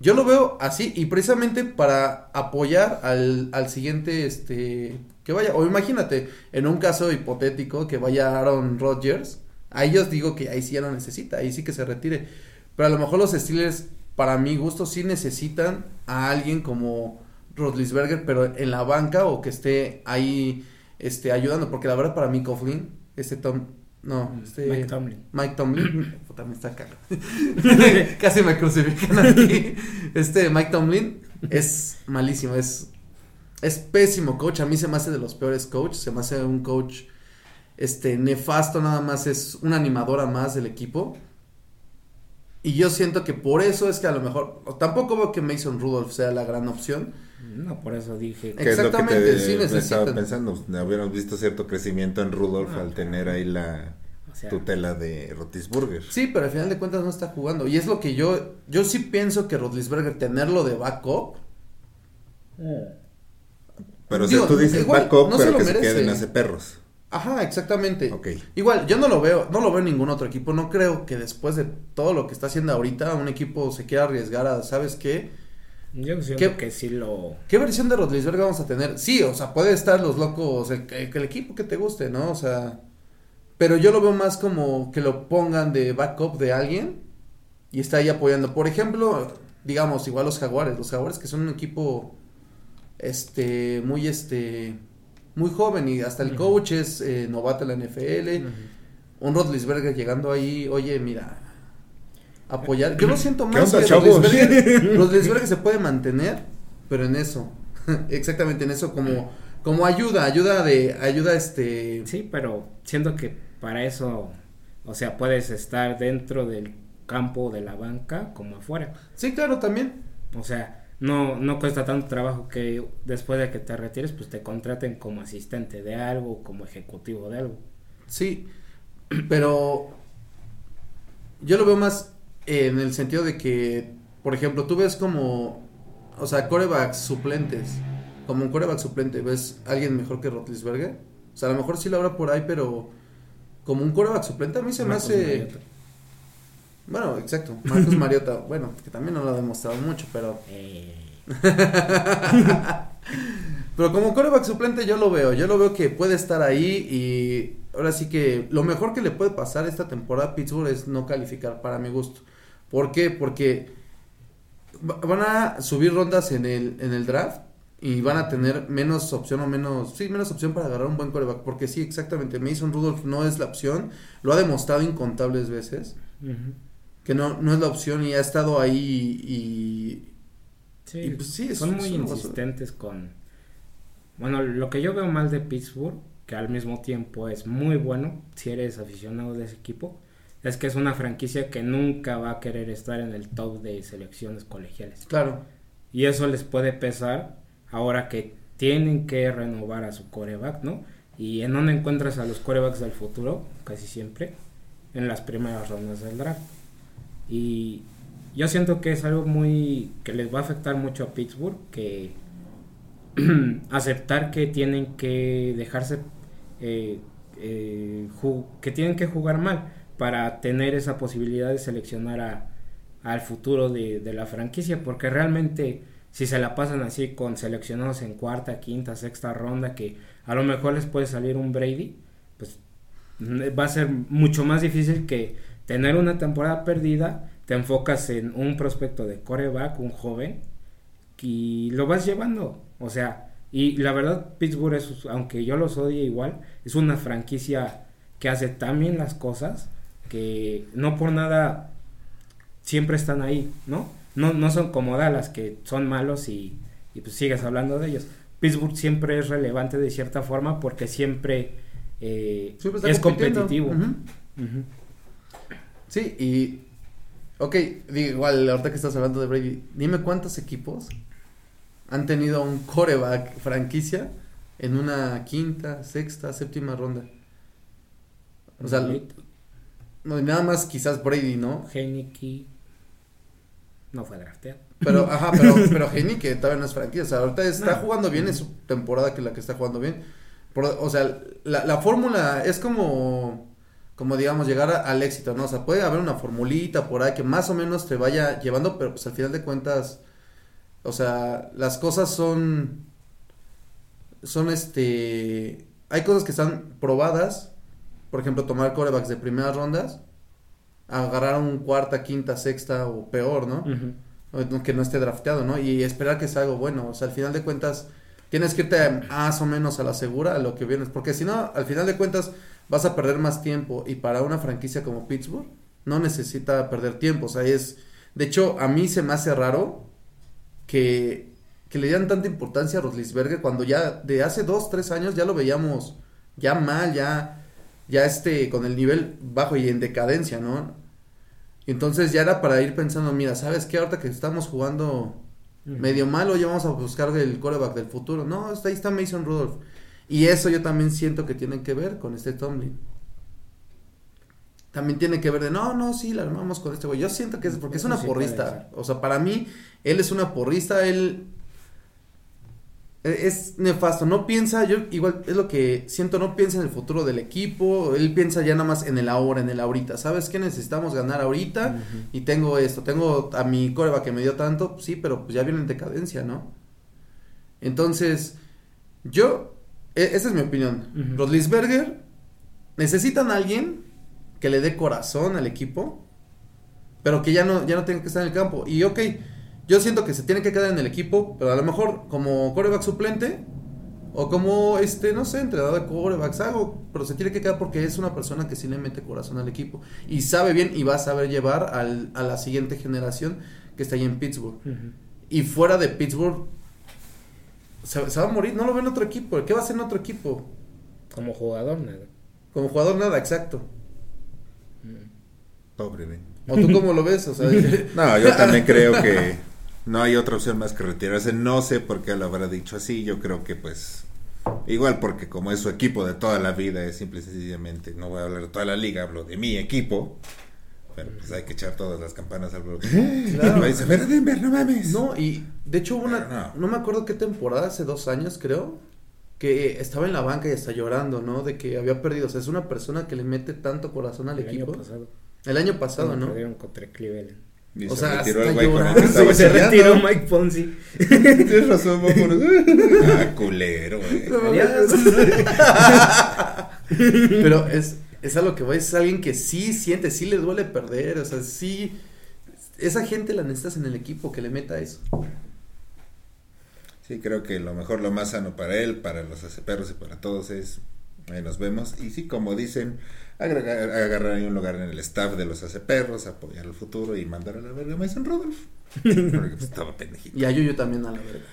Speaker 4: Yo lo veo así y precisamente para apoyar al, al siguiente, este, que vaya, o imagínate, en un caso hipotético que vaya Aaron Rodgers, a ellos digo que ahí sí ya no necesita, ahí sí que se retire. Pero a lo mejor los Steelers, para mi gusto, sí necesitan a alguien como Rodlisberger, pero en la banca o que esté ahí este, ayudando, porque la verdad para mí Coughlin, este Tom, no, este
Speaker 3: Mike Tomlin.
Speaker 4: Mike Tomlin, [COUGHS] puta, me está cagando. [LAUGHS] Casi me crucifican aquí. Este Mike Tomlin es malísimo, es es pésimo coach, a mí se me hace de los peores coach, se me hace un coach este nefasto, nada más es una animadora más del equipo. Y yo siento que por eso es que a lo mejor tampoco veo que Mason Rudolph sea la gran opción.
Speaker 3: No, por eso dije
Speaker 2: ¿Qué es lo que
Speaker 4: Exactamente,
Speaker 2: te
Speaker 4: sí
Speaker 2: me estaba
Speaker 4: necesitan.
Speaker 2: pensando? Habíamos visto cierto crecimiento en Rudolph
Speaker 3: Ah.
Speaker 2: al tener ahí la
Speaker 3: o sea,
Speaker 2: tutela de Rotisburger.
Speaker 4: Sí, pero al final de cuentas no está jugando. Y es lo que yo, yo sí pienso que Rodlisberger tenerlo de backup
Speaker 2: Pero o
Speaker 4: Digo,
Speaker 2: sea, tú dices
Speaker 4: igual,
Speaker 2: backup,
Speaker 4: no
Speaker 2: pero que se queden hace perros.
Speaker 4: Ajá, exactamente. Igual, yo no lo veo, no lo veo en ningún otro equipo. No creo que después de todo lo que está haciendo ahorita, un equipo se quiera arriesgar a, ¿sabes qué?
Speaker 3: yo siento
Speaker 4: ¿Qué?
Speaker 3: que sí lo
Speaker 4: ¿Qué versión de Rodlisberger vamos a tener? Sí, o sea, puede estar los locos, el, el- el equipo que te guste, ¿no? O sea, Pero yo lo veo más como que lo pongan de backup de alguien y está ahí apoyando. Por ejemplo, digamos, igual los Jaguares. Los Jaguares que son un equipo este muy este muy joven y hasta el coach es eh, novato en la NFL. Un Rodlisberger llegando ahí, oye, mira, apoyar. Yo lo siento
Speaker 2: ¿Qué
Speaker 4: más que? Rodlisberger, [LAUGHS] Rodlisberger se puede mantener, pero en eso, [LAUGHS] exactamente en eso como como ayuda, ayuda de ayuda este
Speaker 3: Sí, pero siento que para eso, o sea, puedes estar dentro del campo de la banca como afuera.
Speaker 4: Sí, claro, también.
Speaker 3: O sea, no, no cuesta tanto trabajo que después de que te retires, pues te contraten como asistente de algo, como ejecutivo de algo.
Speaker 4: Sí, pero yo lo veo más en el sentido de que, por ejemplo, tú ves como, o sea, corebacks suplentes, como un coreback suplente, ves alguien mejor que Rotlisberger. O sea, a lo mejor sí lo habrá por ahí, pero como un coreback suplente a mí se me
Speaker 3: Marcus
Speaker 4: hace... Bueno, exacto, Marcus [LAUGHS] Mariota, bueno, que también no lo ha demostrado mucho, pero...
Speaker 3: Eh, [LAUGHS]
Speaker 4: Pero como coreback suplente yo lo veo, yo lo veo que puede estar ahí y ahora sí que lo mejor que le puede pasar esta temporada a Pittsburgh es no calificar para mi gusto. ¿Por qué? Porque va- van a subir rondas en el, en el draft y van a tener menos opción o menos, sí, menos opción para agarrar un buen coreback. Porque sí, exactamente, Mason Rudolph no es la opción, lo ha demostrado incontables veces
Speaker 3: ujú.
Speaker 4: Que no, no es la opción y ha estado ahí y...
Speaker 3: Sí,
Speaker 4: Y, pues, sí,
Speaker 3: son muy insistentes con... Bueno, lo que yo veo mal de Pittsburgh, que al mismo tiempo es muy bueno, si eres aficionado de ese equipo, es que es una franquicia que nunca va a querer estar en el top de selecciones colegiales.
Speaker 4: Claro,
Speaker 3: Y eso les puede pesar ahora que tienen que renovar a su coreback, ¿no? Y en dónde encuentras a los corebacks del futuro, casi siempre, en las primeras rondas del draft. Y yo siento que es algo muy que les va a afectar mucho a Pittsburgh, que [CLEARS THROAT] aceptar que tienen que dejarse, eh, eh, que tienen que jugar mal para tener esa posibilidad de seleccionar a, al futuro de, de la franquicia, porque realmente si se la pasan así con seleccionados en cuarta, quinta, sexta ronda, que a lo mejor les puede salir un Brady, pues mm, va a ser mucho más difícil que tener una temporada perdida, te enfocas en un prospecto de coreback, un joven, y lo vas llevando, o sea, y la verdad Pittsburgh es, aunque yo los odie igual, es una franquicia que hace tan bien las cosas que no por nada siempre están ahí, ¿no? No, no son como Dallas, que son malos y, y pues sigues hablando de ellos. Pittsburgh siempre es relevante de cierta forma porque siempre eh,
Speaker 4: Siempre
Speaker 3: es competitivo.
Speaker 4: Sí, y. Ok, digo, igual, ahorita que estás hablando de Brady, dime cuántos equipos han tenido un coreback franquicia en una quinta, sexta, séptima ronda. O sea, no, nada más quizás Brady, ¿no?
Speaker 3: Heineke no fue drafteado.
Speaker 4: Pero, [LAUGHS] ajá, pero, pero Heini que todavía no es franquicia. O sea, ahorita está
Speaker 3: No.
Speaker 4: jugando bien, es su temporada que la que está jugando bien. Por- o sea, la, la fórmula es como, como digamos, llegar a- al éxito, ¿no? O sea, puede haber una formulita por ahí que más o menos te vaya llevando, pero pues al final de cuentas, o sea, las cosas son, son este, hay cosas que están probadas, por ejemplo, tomar corebacks de primeras rondas, agarrar un cuarta, quinta, sexta o peor, ¿no? No- que no esté drafteado, ¿no? Y esperar que sea algo bueno. O sea, al final de cuentas, tienes que irte más o menos a la segura a lo que vienes. Porque si no, al final de cuentas, vas a perder más tiempo. Y para una franquicia como Pittsburgh, no necesita perder tiempo. O sea, es. De hecho, a mí se me hace raro que, que le dieran tanta importancia a Rotlisberger cuando ya de hace dos, tres años ya lo veíamos ya mal, ya, ya este, con el nivel bajo y en decadencia, ¿no? Entonces ya era para ir pensando, mira, ¿sabes qué? Ahorita que estamos jugando medio malo, ya vamos a buscar el coreback del futuro. No, está- ahí está Mason Rudolph. Y eso yo también siento que tiene que ver con este Tomlin. También tiene que ver de, no, no, sí, la armamos con este güey. Yo siento que es porque es una porrista. O sea, para mí, él es una porrista, él e- es nefasto, no piensa, yo igual es lo que siento, no piensa en el futuro del equipo, él piensa ya nada más en el ahora, en el ahorita, ¿sabes qué? Necesitamos ganar ahorita y tengo esto, tengo a mi coreba que me dio tanto, sí, pero pues ya viene en decadencia, ¿no? Entonces, yo, esa es mi opinión. Rodlisberger necesitan a alguien que le dé corazón al equipo, pero que ya no, ya no tenga que estar en el campo. Y ok, yo siento que se tiene que quedar en el equipo, pero a lo mejor como coreback suplente, o como, este, no sé, entrenador de corebacks, algo, pero se tiene que quedar porque es una persona que sí le mete corazón al equipo. Y sabe bien y va a saber llevar al, a la siguiente generación que está ahí en Pittsburgh. Y fuera de Pittsburgh, se, se va a morir, no lo ve en otro equipo. ¿Qué va a hacer en otro equipo?
Speaker 3: Como jugador, nada.
Speaker 4: Como jugador, nada, exacto.
Speaker 2: Pobre Ben.
Speaker 4: ¿O tú cómo lo ves? O sea, [LAUGHS]
Speaker 2: No, yo también creo que no hay otra opción más que retirarse. No sé por qué lo habrá dicho así. Yo creo que pues igual porque como es su equipo de toda la vida, es simple y sencillamente, no voy a hablar de toda la liga, hablo de mi equipo. Pero pues hay que echar todas las campanas al bloque.
Speaker 4: Claro.
Speaker 2: "A ver, Denver, no mames.
Speaker 4: no, y de hecho hubo una,
Speaker 2: No.
Speaker 4: no me acuerdo qué temporada, hace dos años creo, que estaba en la banca y está llorando, ¿no? De que había perdido. O sea, es una persona que le mete tanto corazón al
Speaker 3: El
Speaker 4: equipo.
Speaker 3: año pasado.
Speaker 4: El año pasado,
Speaker 3: cuando
Speaker 4: ¿no?
Speaker 3: Perdieron contra Cleveland.
Speaker 2: Y
Speaker 4: O
Speaker 2: se
Speaker 4: sea,
Speaker 2: retiró el
Speaker 4: hasta
Speaker 2: el
Speaker 4: llorando.
Speaker 2: que estaba
Speaker 3: se
Speaker 2: chillando.
Speaker 3: retiró [LAUGHS] Mike Ponzi.
Speaker 2: Tienes razón, vámonos. [LAUGHS] Ah, culero, güey. [LAUGHS]
Speaker 4: Pero es, es a lo que voy, es alguien que sí siente, sí le duele perder, o sea, sí, esa gente la necesitas en el equipo que le meta eso.
Speaker 2: Sí, creo que lo mejor, lo más sano para él, para los perros y para todos es, ahí nos vemos. Y sí, como dicen, agregar, agarrar ahí un lugar en el staff de los perros, apoyar el futuro y mandar a la verga a Mason Rudolph. [LAUGHS] Porque pues, estaba pendejito.
Speaker 4: Y a Yuyu también a la verga.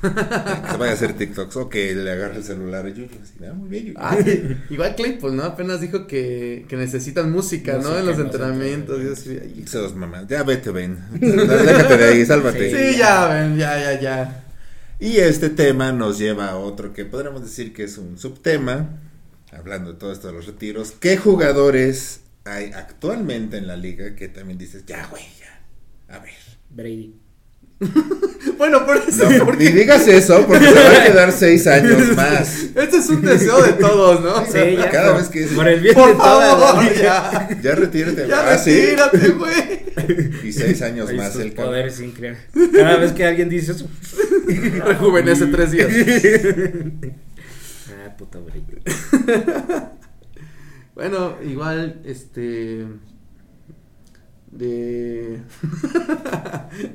Speaker 4: [LAUGHS]
Speaker 2: Que se vaya a hacer TikToks o que le agarre el celular a Yuyu. Así, ah, muy bien, Yuyu.
Speaker 4: Ay, igual Claypool, ¿no? Apenas dijo que, que necesitan música, ¿no? En los
Speaker 3: en los
Speaker 4: entrenamientos. y.
Speaker 2: Esos mamás, ya vete, ven. Déjate de ahí, sálvate.
Speaker 4: Sí, ya, ven, ya, ya, ya.
Speaker 2: Y este tema nos lleva a otro que podríamos decir que es un subtema, hablando de todo esto de los retiros. ¿Qué jugadores hay actualmente en la liga que también dices, ya, güey, ya? A ver.
Speaker 3: Brady. [LAUGHS]
Speaker 4: Bueno, por eso,
Speaker 2: No,
Speaker 4: porque
Speaker 2: ni digas eso, porque se va a quedar seis años [LAUGHS] más.
Speaker 4: este es un deseo de todos, ¿no?
Speaker 3: Sí, ya.
Speaker 2: Cada
Speaker 3: por,
Speaker 2: vez que
Speaker 3: por el bien
Speaker 4: Por
Speaker 3: de la liga.
Speaker 4: ya.
Speaker 2: Ya retírate.
Speaker 4: Ya
Speaker 2: ah, sí.
Speaker 4: retírate, güey. [LAUGHS]
Speaker 2: Y seis años más el cabrón.
Speaker 3: poderes increíbles. Cada vez que alguien dice eso.
Speaker 4: Rejuvenece tres días.
Speaker 3: Ah, puta Brady.
Speaker 4: Bueno, igual, este. [LAUGHS] De.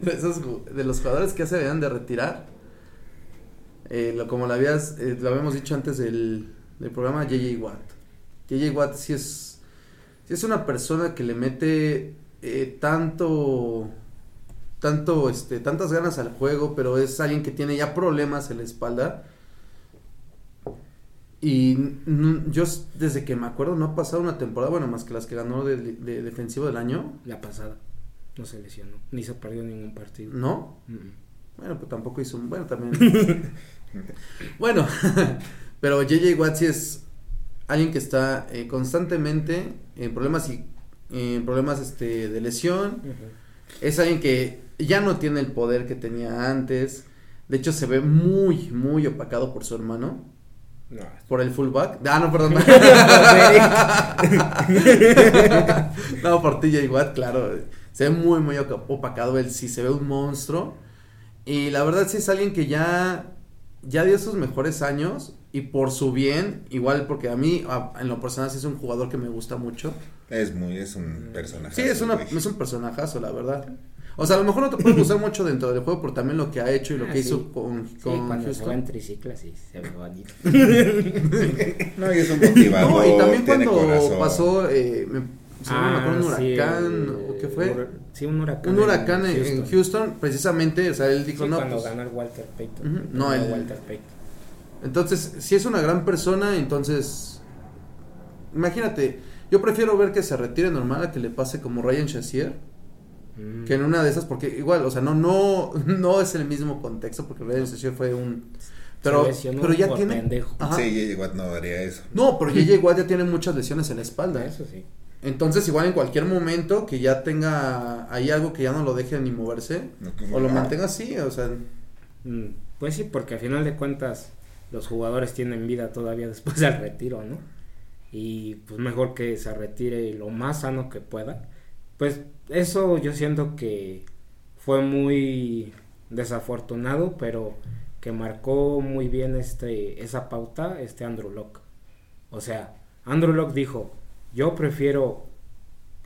Speaker 4: esos de los jugadores que se debían de retirar. eh, lo, como lo, habías, eh, lo habíamos dicho antes del, del programa, JJ Watt. JJ Watt sí es. Sí es una persona que le mete eh, tanto. Tanto, este, tantas ganas al juego, pero es alguien que tiene ya problemas en la espalda. Y yo desde que me acuerdo no ha pasado una temporada, bueno, más que las que ganó de, de defensivo del año,
Speaker 3: La pasada. No se lesionó. Ni se perdió ningún partido.
Speaker 4: ¿no?
Speaker 3: Mm, mm.
Speaker 4: Bueno, pues tampoco hizo un, bueno, también. [LAUGHS] bueno, [LAUGHS] pero JJ Watt sí es alguien que está eh, constantemente en problemas y en problemas este de lesión. Es alguien que ya no tiene el poder que tenía antes. De hecho, se ve muy, muy opacado por su hermano.
Speaker 3: No.
Speaker 4: Por el fullback. Ah, no, perdón. [LAUGHS] no, por TJ Watt, claro. Se ve muy, muy opacado. Él sí se ve un monstruo. Y la verdad sí es alguien que ya, ya dio sus mejores años. Y por su bien, igual porque a mí, a- en lo personal, sí es un jugador que me gusta mucho.
Speaker 2: Es muy, es un personaje.
Speaker 4: Sí, es, una, es un personajazo, la verdad. O sea, a lo mejor no te puede [LAUGHS] gustar mucho dentro del juego por también lo que ha hecho y lo
Speaker 3: Ah,
Speaker 4: que
Speaker 3: sí.
Speaker 4: hizo con,
Speaker 3: Sí, cuando se va en
Speaker 4: Houston.
Speaker 3: tricicla, sí, se ve bonito. [LAUGHS]
Speaker 2: No, y es un motivador.
Speaker 4: No, y también cuando
Speaker 2: corazón.
Speaker 4: pasó, eh, me, si no me acuerdo, un
Speaker 3: Ah, sí,
Speaker 4: huracán,
Speaker 3: el-
Speaker 4: ¿o qué fue?
Speaker 3: Sí, un huracán.
Speaker 4: Un huracán en en Houston. precisamente, o sea, él dijo,
Speaker 3: Sí,
Speaker 4: no,
Speaker 3: cuando
Speaker 4: pues,
Speaker 3: el Walter Payton.
Speaker 4: No, el-
Speaker 3: Walter Payton.
Speaker 4: entonces, si es una gran persona, entonces, imagínate, yo prefiero ver que se retire normal a que le pase como Ryan Shazier,
Speaker 3: Mm.
Speaker 4: que en una de esas, porque igual, o sea, no, no, [LAUGHS] no es el mismo contexto, porque Ryan Shazier fue un, pero, pero ya tiene. Ajá.
Speaker 2: Sí, JJ Watt no haría eso.
Speaker 4: no, pero JJ Watt ya tiene muchas lesiones en la espalda,
Speaker 3: Eso sí.
Speaker 4: entonces igual en cualquier momento que ya tenga ahí algo que ya no lo deje ni moverse,
Speaker 2: No,
Speaker 4: o lo
Speaker 2: no.
Speaker 4: mantenga así, o sea,
Speaker 3: Mm, Pues sí, porque al final de cuentas los jugadores tienen vida todavía [LAUGHS] después del retiro, ¿no? Y pues mejor que se retire lo más sano que pueda. Pues eso yo siento que fue muy desafortunado, pero que marcó muy bien este esa pauta este Andrew Locke. O sea, Andrew Locke dijo, yo prefiero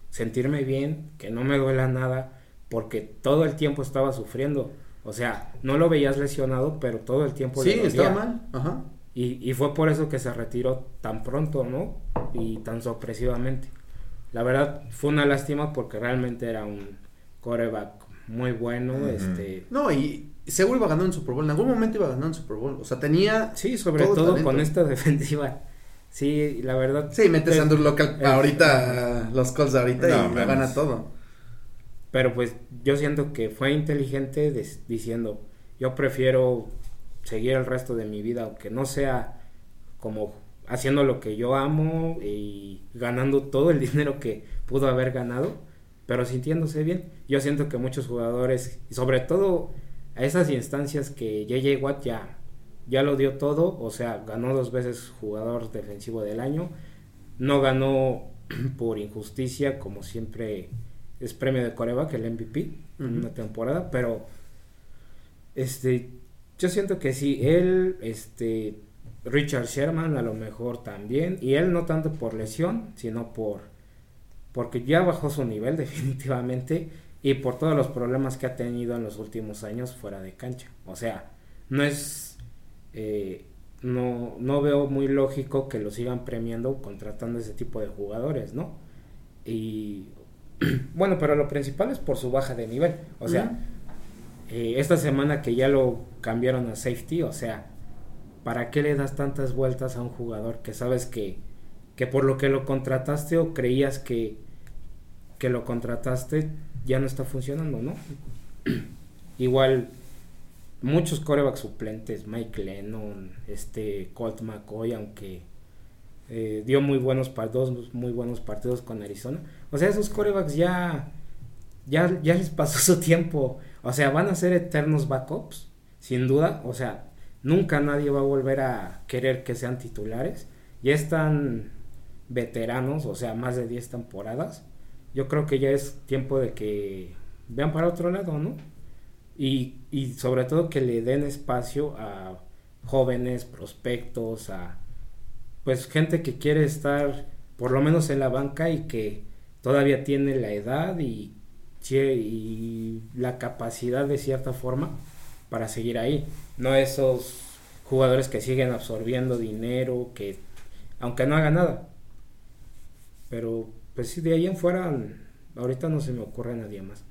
Speaker 3: sentirme bien, que no me duela nada, porque todo el tiempo estaba sufriendo. O sea, no lo veías lesionado, pero todo el tiempo
Speaker 4: Sí,
Speaker 3: le
Speaker 4: estaba mal. Ajá.
Speaker 3: Y, y fue por eso que se retiró tan pronto, ¿no? Y tan sorpresivamente. La verdad, fue una lástima porque realmente era un coreback muy bueno, este...
Speaker 4: No, y seguro iba ganar un Super Bowl. En algún momento iba ganar un Super Bowl. O sea, tenía.
Speaker 3: Sí, sobre
Speaker 4: Todo
Speaker 3: con esta [LAUGHS] defensiva. Sí, la verdad.
Speaker 4: Sí, metes a Andrew Locke al-
Speaker 3: eh,
Speaker 4: ahorita, los Colts de ahorita
Speaker 2: No,
Speaker 4: y
Speaker 2: mames.
Speaker 4: gana todo.
Speaker 3: Pero pues yo siento que fue inteligente des- diciendo, yo prefiero seguir el resto de mi vida, aunque no sea como haciendo lo que yo amo y ganando todo el dinero que pudo haber ganado, pero sintiéndose bien. Yo siento que muchos jugadores, y sobre todo a esas instancias que JJ Watt ya, ya lo dio todo, o sea, ganó dos veces jugador defensivo del año, no ganó [CLEARS THROAT] por injusticia como siempre es premio de coreback, el MVP, en una temporada, pero este, yo siento que sí, él, este, Richard Sherman a lo mejor también, y él no tanto por lesión, sino por, porque ya bajó su nivel [LAUGHS] definitivamente, y por todos los problemas que ha tenido en los últimos años fuera de cancha. O sea, no es, eh, no, no veo muy lógico que lo sigan premiando contratando ese tipo de jugadores, ¿no? Y [CLEARS THROAT] bueno, pero lo principal es por su baja de nivel. O sea, eh, esta semana que ya lo cambiaron a safety, o sea, ¿para qué le das tantas vueltas a un jugador que sabes que, que por lo que lo contrataste o creías que, que lo contrataste ya no está funcionando, ¿no? [CLEARS THROAT] Igual muchos corebacks suplentes, Mike Lennon, este Colt McCoy, aunque eh, dio muy buenos par- dos muy buenos partidos con Arizona. O sea, esos corebacks ya, ya, ya les pasó [LAUGHS] su tiempo. O sea, van a ser eternos backups, sin duda. O sea, nunca nadie va a volver a querer que sean titulares. Ya están veteranos, o sea, más de 10 temporadas. Yo creo que ya es tiempo de que vean para otro lado, ¿no? Y, y sobre todo que le den espacio a jóvenes, prospectos, a pues gente que quiere estar por lo menos en la banca y que todavía tiene la edad y, y la capacidad de cierta forma para seguir ahí. No esos jugadores que siguen absorbiendo dinero, que aunque no haga nada. Pero pues sí, de ahí en fuera, ahorita no se me ocurre nadie más.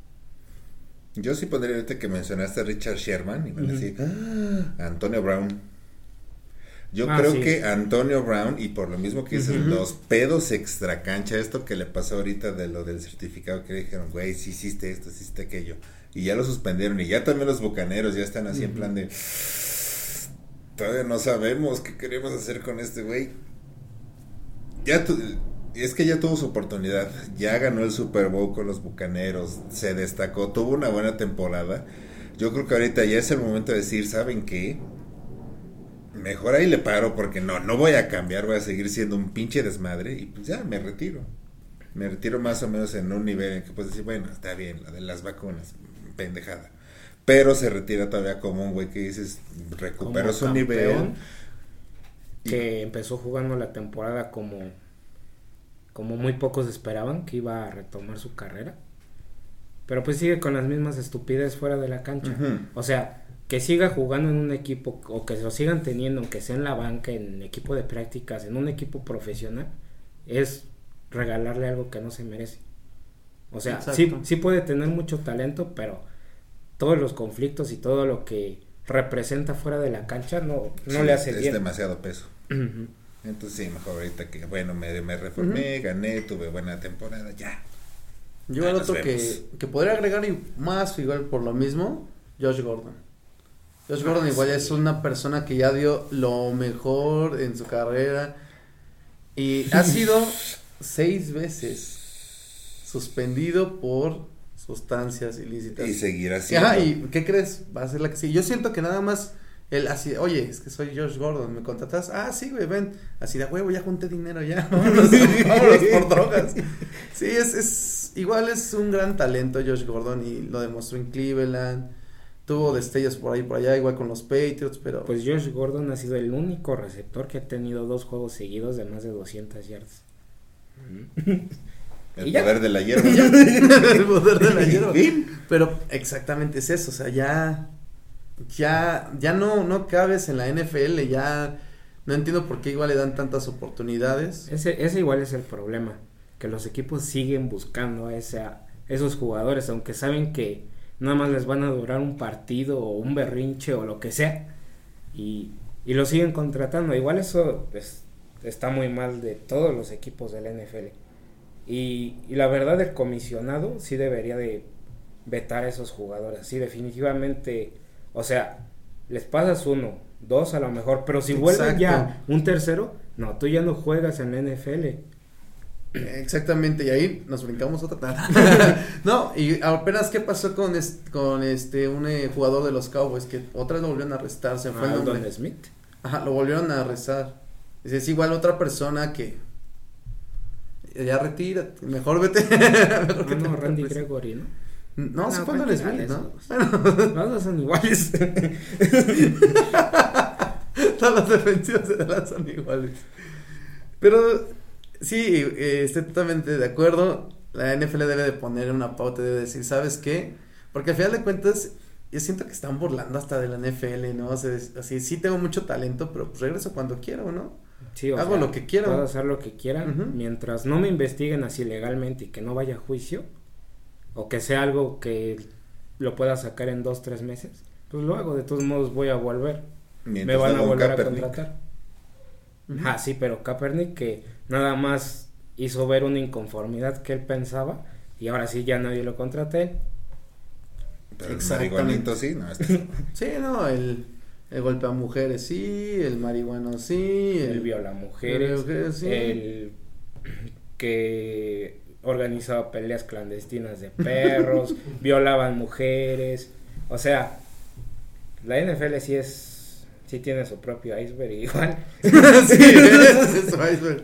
Speaker 2: Yo sí pondría ahorita que mencionaste a Richard Sherman y a
Speaker 3: Ujú.
Speaker 2: decir, "Ah, Antonio Brown. Yo
Speaker 3: Ah,
Speaker 2: creo
Speaker 3: sí.
Speaker 2: que Antonio Brown, y por lo mismo que dices, los pedos extra cancha, esto que le pasó ahorita de lo del certificado que le dijeron, güey, sí hiciste esto, sí hiciste aquello. Y ya lo suspendieron, y ya también los bucaneros ya están así en plan de, todavía no sabemos qué queremos hacer con este güey. Ya tu- es que ya tuvo su oportunidad, ya ganó el Super Bowl con los Bucaneros, se destacó, tuvo una buena temporada. Yo creo que ahorita ya es el momento de decir, ¿saben qué? Mejor ahí le paro porque no, no voy a cambiar, voy a seguir siendo un pinche desmadre y pues ya me retiro. Me retiro más o menos en un nivel en que puedes decir, bueno, está bien, la de las vacunas, pendejada. Pero se retira todavía como un güey que dices, recuperó su nivel.
Speaker 3: que empezó jugando la temporada como como muy pocos esperaban que iba a retomar su carrera pero pues sigue con las mismas estupidez fuera de la cancha o sea que siga jugando en un equipo o que lo sigan teniendo aunque sea en la banca en equipo de prácticas en un equipo profesional es regalarle algo que no se merece o sea sí, sí puede tener mucho talento pero todos los conflictos y todo lo que representa fuera de la cancha no, no
Speaker 2: Sí,
Speaker 3: le hace
Speaker 2: es
Speaker 3: bien
Speaker 2: demasiado peso. Entonces sí, mejor ahorita que, bueno, me, me reformé, gané, tuve buena temporada, ya.
Speaker 4: Yo el otro que, que podría agregar y más igual por lo mismo, Josh Gordon. Josh Gordon
Speaker 3: Ah,
Speaker 4: igual
Speaker 3: sí.
Speaker 4: es una persona que ya dio lo mejor en su carrera y ha sido seis veces suspendido por sustancias ilícitas.
Speaker 2: Y seguir así.
Speaker 4: Ajá, ¿y qué crees? Va a ser la que sí. Yo siento que nada más él así, oye, es que soy Josh Gordon, ¿me contratas? Ah, sí, güey, ven. Así de huevo, ya junté dinero ya. [LAUGHS] Vámonos, vámonos por drogas. Sí, es, es, igual es un gran talento Josh Gordon y lo demostró en Cleveland. tuvo destellos por ahí por allá, igual con los Patriots, pero
Speaker 3: Pues Josh Gordon ha sido el único receptor que ha tenido dos juegos seguidos de más de 200 yardas. [LAUGHS]
Speaker 2: El
Speaker 3: ya.
Speaker 2: poder de la hierba. [LAUGHS] [LAUGHS]
Speaker 4: el poder de la hierba. Pero exactamente es eso, o sea, ya ya ya no no cabes en la NFL, ya no entiendo por qué igual le dan tantas oportunidades.
Speaker 3: Ese, ese igual es el problema, que los equipos siguen buscando a esa, esos jugadores, aunque saben que nada más les van a durar un partido o un berrinche o lo que sea, y, y lo siguen contratando. Igual eso es- está muy mal de todos los equipos del NFL. Y, y la verdad el comisionado sí debería de vetar a esos jugadores, sí definitivamente, o sea, les pasas uno, dos a lo mejor, pero si vuelven ya un tercero, no, tú ya no juegas en la NFL.
Speaker 4: Exactamente, y ahí nos brincamos otra. [LAUGHS] no, y apenas qué pasó con este, con este un eh, jugador de los Cowboys que otra vez lo volvieron a arrestar, se fue el
Speaker 3: Aldon
Speaker 4: nombre.
Speaker 3: Smith.
Speaker 4: Ajá, lo volvieron a arrestar. Es, es igual otra persona que ya retira, mejor vete. mejor que te
Speaker 3: no, Randy. Gregory, ¿no?
Speaker 4: No,
Speaker 3: No,
Speaker 4: fue Smith,
Speaker 3: de
Speaker 4: ¿no? [LAUGHS]
Speaker 3: dos son iguales. [LAUGHS]
Speaker 4: Todas las defensivas de Dallas son iguales. Pero sí, eh, estoy totalmente de acuerdo. La NFL debe de poner una pauta, debe decir, ¿sabes qué? Porque al final de cuentas, yo siento que están burlando hasta de la NFL, ¿no? O sea, es- así, sí tengo mucho talento, pero pues regreso cuando quiero, ¿no?
Speaker 3: Sí, o
Speaker 4: Hago
Speaker 3: sea,
Speaker 4: lo que quiero.
Speaker 3: Puedo hacer lo que quieran
Speaker 4: Ujú.
Speaker 3: mientras no me investiguen así legalmente y que no vaya a juicio o que sea algo que lo pueda sacar en dos, tres meses. Pues lo hago, de todos modos voy a volver.
Speaker 2: Mientras
Speaker 3: me van a volver
Speaker 2: Kaepernick.
Speaker 3: a contratar.
Speaker 4: Ujú.
Speaker 3: Ah, sí, pero Kaepernick que nada más hizo ver una inconformidad que él pensaba y ahora sí ya nadie lo contrata él.
Speaker 2: Pero
Speaker 4: Exactamente.
Speaker 2: sí, no. este- [LAUGHS]
Speaker 4: Sí, no, el, el golpe a mujeres sí, el marihuano sí,
Speaker 3: Él viola mujeres,
Speaker 4: mujeres, sí.
Speaker 3: el [CLEARS THROAT] que organizaba peleas clandestinas de perros, [LAUGHS] violaban mujeres, o sea, la NFL sí es, sí tiene su propio iceberg igual. [LAUGHS]
Speaker 4: sí, es su iceberg.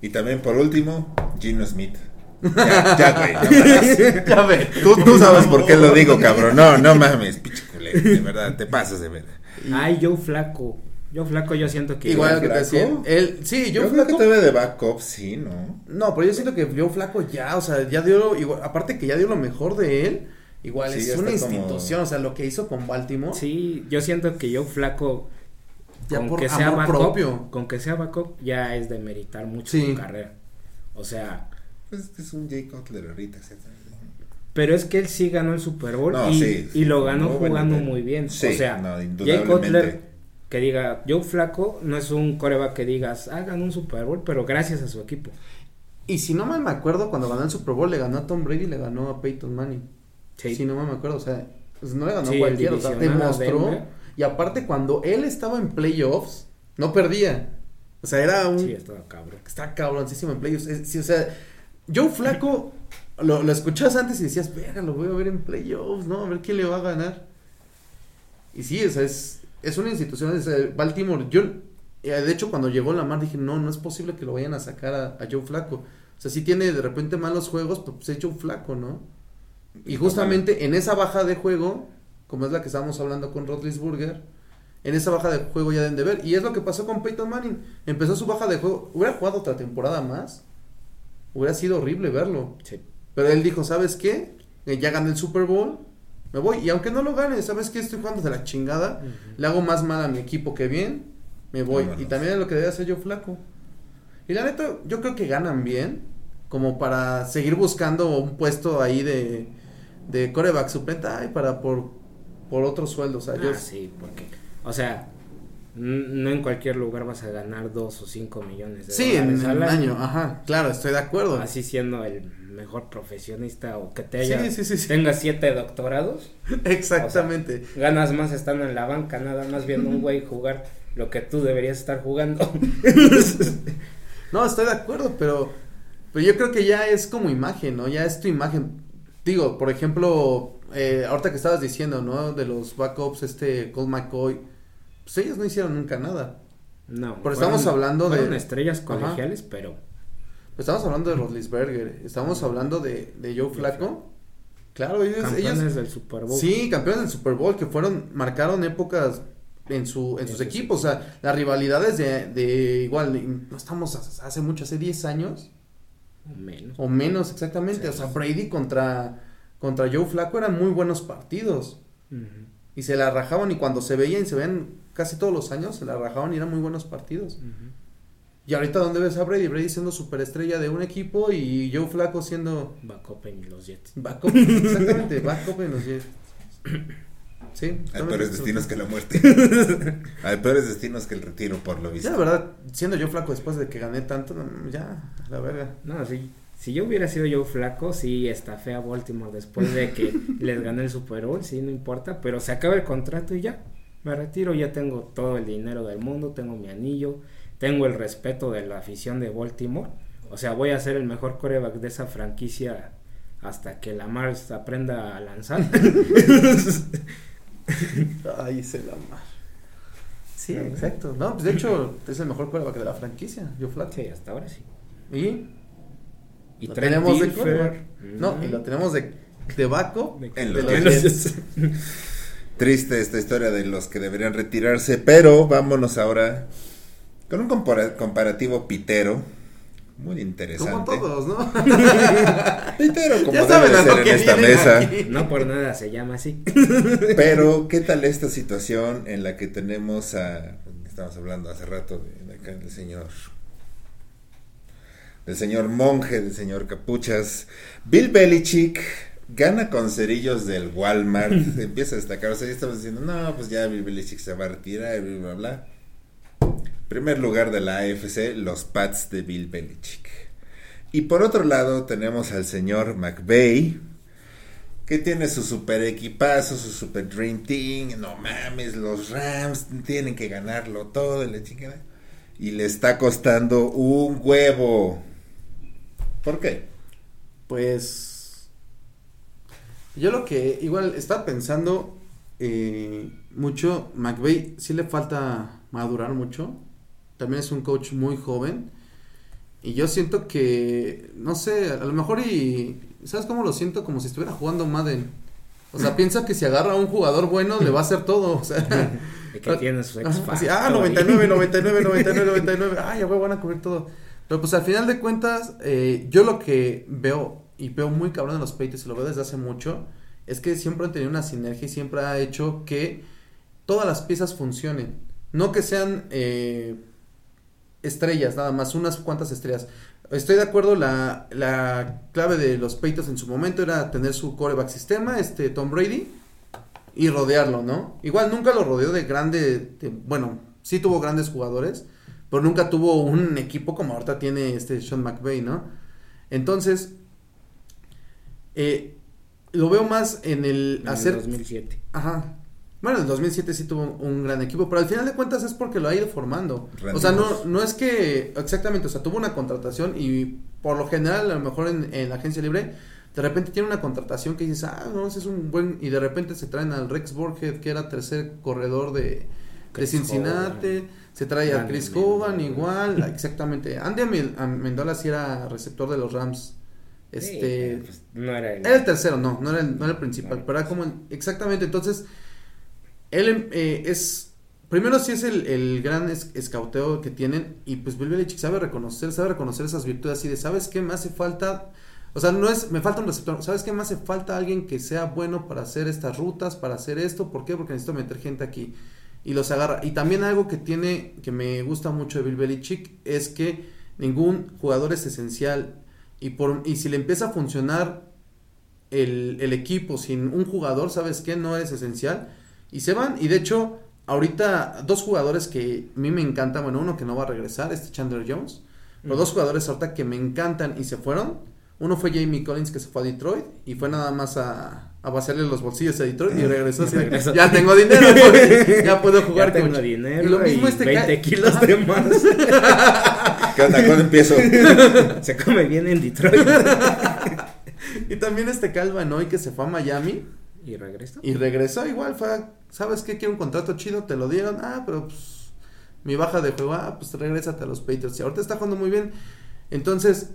Speaker 2: Y también por último, Gino Smith. [LAUGHS] Ya, ya, güey.
Speaker 4: Ya ve.
Speaker 2: Tú, tú sabes por qué lo digo, cabrón. No, no mames, pinche De verdad, te pasas de verdad.
Speaker 3: Ay, Joe Flaco, Joe Flaco yo siento que
Speaker 4: Igual que te
Speaker 2: Flaco?
Speaker 4: decía, él, sí, yo,
Speaker 2: Yo, creo que
Speaker 4: flaco,
Speaker 2: todavía de backup, sí, ¿no?
Speaker 4: no, pero yo siento que yo flaco ya, o sea, ya dio, igual, aparte que ya dio lo mejor de él, igual
Speaker 2: Sí,
Speaker 4: es una
Speaker 2: está como-
Speaker 4: institución, o sea, lo que hizo con Baltimore,
Speaker 3: Sí, yo siento que Joe Flaco
Speaker 4: ya
Speaker 3: con
Speaker 4: por
Speaker 3: que sea
Speaker 4: amor
Speaker 3: backup,
Speaker 4: propio.
Speaker 3: con que sea backup ya es de meritar mucho
Speaker 4: Sí.
Speaker 3: su carrera. O sea,
Speaker 2: Pues es un Jay Cutler ahorita. ¿sí?
Speaker 3: Pero es que él sí ganó el Super Bowl
Speaker 2: No,
Speaker 3: y,
Speaker 2: sí,
Speaker 3: y lo ganó
Speaker 2: muy
Speaker 3: jugando muy bien.
Speaker 2: Sí,
Speaker 3: o sea,
Speaker 2: no,
Speaker 3: Jay. Cutler, que diga, Joe Flaco no es un coreback que digas, ah, ganó un Super Bowl, pero gracias a su equipo.
Speaker 4: Y si no mal me acuerdo, cuando ganó el Super Bowl, le ganó a Tom Brady, le ganó a Peyton Manning.
Speaker 3: Sí.
Speaker 4: Si no mal me acuerdo, o sea, pues no le ganó
Speaker 3: Sí,
Speaker 4: cualquiera, o sea, demostró.
Speaker 3: Denver.
Speaker 4: Y aparte, cuando él estaba en playoffs, no perdía. O sea, era un
Speaker 3: Sí, estaba cabrón.
Speaker 4: Está cabroncísimo en playoffs. Es- sí, o sea, Joe Flaco lo, lo escuchabas antes y decías, verga, lo voy a ver en playoffs, ¿no? A ver quién le va a ganar. Y sí, o sea, es, es una institución, es, eh, Baltimore. Yo, eh, de hecho, cuando llegó Lamar dije, no, no es posible que lo vayan a sacar a, a Joe Flaco. O sea, si tiene de repente malos juegos, pues es Joe Flaco, ¿no? Y justamente en esa baja de juego, como es la que estábamos hablando con Rodlisburger, en esa baja de juego ya deben de ver. Y es lo que pasó con Peyton Manning. Empezó su baja de juego. Hubiera jugado otra temporada más. Hubiera sido horrible verlo.
Speaker 3: Sí.
Speaker 4: Pero él dijo, ¿sabes qué? Eh, Ya gané el Super Bowl. Me voy. Y aunque no lo gane, ¿sabes qué? Estoy jugando de la chingada. Le hago más mal a mi equipo que bien. Me voy. Y también es lo que debe hacer yo flaco. Y la neta, yo creo que ganan bien. Como para seguir buscando un puesto ahí de, de coreback suplente. Ay, para por, por otro sueldo. O sea, yo,
Speaker 3: Ah, sí, porque, o sea, no en cualquier lugar vas a ganar dos o cinco millones de
Speaker 4: Sí, en,
Speaker 3: dólares
Speaker 4: en
Speaker 3: al
Speaker 4: un año, ajá, claro, estoy de acuerdo.
Speaker 3: Así siendo el mejor profesionista o que te haya,
Speaker 4: Sí, sí, sí, sí.
Speaker 3: tenga siete doctorados, [LAUGHS]
Speaker 4: Exactamente.
Speaker 3: ganas más estando en la banca, nada más viendo un güey jugar lo que tú deberías estar jugando. [LAUGHS]
Speaker 4: No, estoy de acuerdo, pero, pero yo creo que ya es como imagen, ¿no? Ya es tu imagen. Digo, por ejemplo, eh, ahorita que estabas diciendo, ¿no? De los backups, este Colt McCoy, pues ellos no hicieron nunca nada.
Speaker 3: No,
Speaker 4: Pero estamos hablando de-
Speaker 3: estrellas
Speaker 4: Ajá.
Speaker 3: colegiales, pero
Speaker 4: Estamos hablando de Rodlisberger, estamos hablando de, de Joe Flaco, Claro, ellos,
Speaker 3: Campeones
Speaker 4: ellos
Speaker 3: del Super Bowl.
Speaker 4: sí, campeones del Super Bowl que fueron marcaron épocas en su en sus equipos, o sea, las rivalidades de, de igual no estamos hace mucho, hace 10 años
Speaker 3: O menos.
Speaker 4: o menos exactamente,
Speaker 3: Sí.
Speaker 4: o sea, Brady contra contra Joe Flacco eran muy buenos partidos y se la rajaban y cuando se veían, se ven casi todos los años, se la rajaban y eran muy buenos partidos.
Speaker 3: Ujú.
Speaker 4: Y ahorita dónde ves a Brady, Brady siendo superestrella de un equipo y Joe Flacco siendo
Speaker 3: Backup en los Jets.
Speaker 4: backup, exactamente, backup en los Jets. Sí,
Speaker 2: Hay peores destinos que la muerte. [LAUGHS] Hay peores destinos que el retiro, por lo
Speaker 4: Ya
Speaker 2: visto.
Speaker 4: la verdad, siendo yo flaco después de que gané tanto, ya, a la verga.
Speaker 3: No, sí. Si yo hubiera sido yo flaco, sí estafé a Baltimore después de que [LAUGHS] les gané el Super Bowl, sí, no importa, pero se acaba el contrato y ya, me retiro, ya tengo todo el dinero del mundo, tengo mi anillo, tengo el respeto de la afición de Baltimore, o sea, voy a ser el mejor coreback de esa franquicia hasta que Lamar aprenda a lanzar. [LAUGHS]
Speaker 4: Ay, se la mar. Sí, exacto. No, pues de hecho es el mejor quarterback de la franquicia, yo flaco.
Speaker 3: sí, hasta ahora sí.
Speaker 4: Y
Speaker 3: Y
Speaker 4: lo tenemos de
Speaker 3: Dilfer,
Speaker 4: quarterback. No,
Speaker 3: mm,
Speaker 4: y lo tenemos de, de backup.
Speaker 3: de-
Speaker 2: En
Speaker 4: de
Speaker 2: los
Speaker 4: los
Speaker 2: Jets. Triste esta historia de los que deberían retirarse, pero vámonos ahora con un compara- comparativo pitero. Muy interesante.
Speaker 4: Como todos, ¿no? [LAUGHS]
Speaker 2: Pitero, como
Speaker 4: Ya
Speaker 2: debe
Speaker 4: saben a
Speaker 2: ser en esta mesa.
Speaker 4: aquí.
Speaker 3: No por nada se llama así. [LAUGHS]
Speaker 2: Pero, [LAUGHS] ¿qué tal esta situación en la que tenemos a. Estamos hablando hace rato de, de acá del señor. Del señor monje, del señor capuchas. Bill Belichick gana con cerillos del Walmart. empieza a destacar. O sea, ya estamos diciendo, no, pues ya Bill Belichick se va a retirar, bla, bla, bla. Primer lugar de la AFC, los Pats de Bill Belichick. Y por otro lado, tenemos al señor McVay que tiene su super equipazo, su super dream team, no mames, los Rams tienen que ganarlo todo, y la chingada. Y le está costando un huevo. ¿Por qué?
Speaker 4: Pues yo lo que igual estaba pensando eh, mucho, McVeigh sí le falta madurar mucho. También es un coach muy joven. Y yo siento que, no sé, a lo mejor y... ¿Sabes cómo lo siento? Como si estuviera jugando Madden. O sea, [LAUGHS] piensa que si agarra a un jugador bueno le va a hacer todo. O sea, [LAUGHS]
Speaker 3: que tiene
Speaker 4: así, ah, 99, 99, 99, 99. Ay, ya voy, van a cubrir todo. Pero pues al final de cuentas, eh, yo lo que veo y veo muy cabrón en los Patriots y lo veo desde hace mucho, es que siempre han tenido una sinergia y siempre ha hecho que todas las piezas funcionen. No que sean eh, estrellas, nada más, unas cuantas estrellas. Estoy de acuerdo, la, la clave de los Patriots en su momento era tener su coreback sistema, este Tom Brady, y rodearlo, ¿no? Igual nunca lo rodeó de grande, de- bueno, sí tuvo grandes jugadores, pero nunca tuvo un equipo como ahorita tiene este Sean McVay, ¿no? Entonces, eh, lo veo más en el
Speaker 3: En
Speaker 4: hacer...
Speaker 3: el 2007.
Speaker 4: Ajá. Bueno, en el 2007 sí tuvo un gran equipo, pero al final de cuentas es porque lo ha ido formando. O sea, no, no es que, exactamente, o sea, tuvo una contratación y por lo general, a lo mejor en, en la agencia libre, de repente tiene una contratación que dices, ah, no, ese es un buen, y de repente se traen al Rex Burkhead, que era tercer corredor de, de Cincinnati, se trae a Chris. Hogan igual, [LAUGHS] exactamente. Andy Amendola sí era receptor de los Rams. Este,
Speaker 3: pues, no era el...
Speaker 4: era el tercero, no, no era el, no era el principal,
Speaker 3: No.
Speaker 4: pero era como el- exactamente, entonces, él em, eh, es, primero sí es el, el gran es- escauteo que tienen, y pues Bill Belichick sabe reconocer, sabe reconocer esas virtudes así de, ¿sabes qué me hace falta? O sea, no es, me falta un receptor, ¿sabes qué me hace falta alguien que sea bueno para hacer estas rutas, para hacer esto? ¿Por qué? Porque necesito meter gente aquí. Y los agarra. Y también algo que tiene, que me gusta mucho de Bill Belichick, es que ningún jugador es esencial. Y, por, y si le empieza a funcionar el, el equipo sin un jugador, ¿sabes qué? No es esencial. Y se van. Y de hecho, ahorita dos jugadores que a mí me encantan, bueno, uno que no va a regresar, este Chandler Jones. Pero
Speaker 3: Mm.
Speaker 4: dos jugadores ahorita que me encantan y se fueron. Uno fue Jamie Collins que se fue a Detroit y fue nada más a, a vaciarle los bolsillos a Detroit y regresó así,
Speaker 3: Regresó.
Speaker 4: Ya tengo dinero, [LAUGHS] ya puedo jugar
Speaker 3: ya tengo
Speaker 4: coach".
Speaker 3: dinero
Speaker 4: Y lo mismo este
Speaker 3: 20
Speaker 4: ca-
Speaker 3: kilos de más. [LAUGHS]
Speaker 2: ¿Qué onda? ¿Cuándo empiezo? [LAUGHS]
Speaker 3: Se come bien en Detroit.
Speaker 4: Y también este Calvin hoy que se fue a Miami
Speaker 3: y regresó.
Speaker 4: y regresó igual, fue, ¿sabes qué? Quiero un contrato chido, te lo dieron, ah, pero pues mi baja de juego, ah, pues regrésate a los Patriots. Y ahorita está jugando muy bien. Entonces,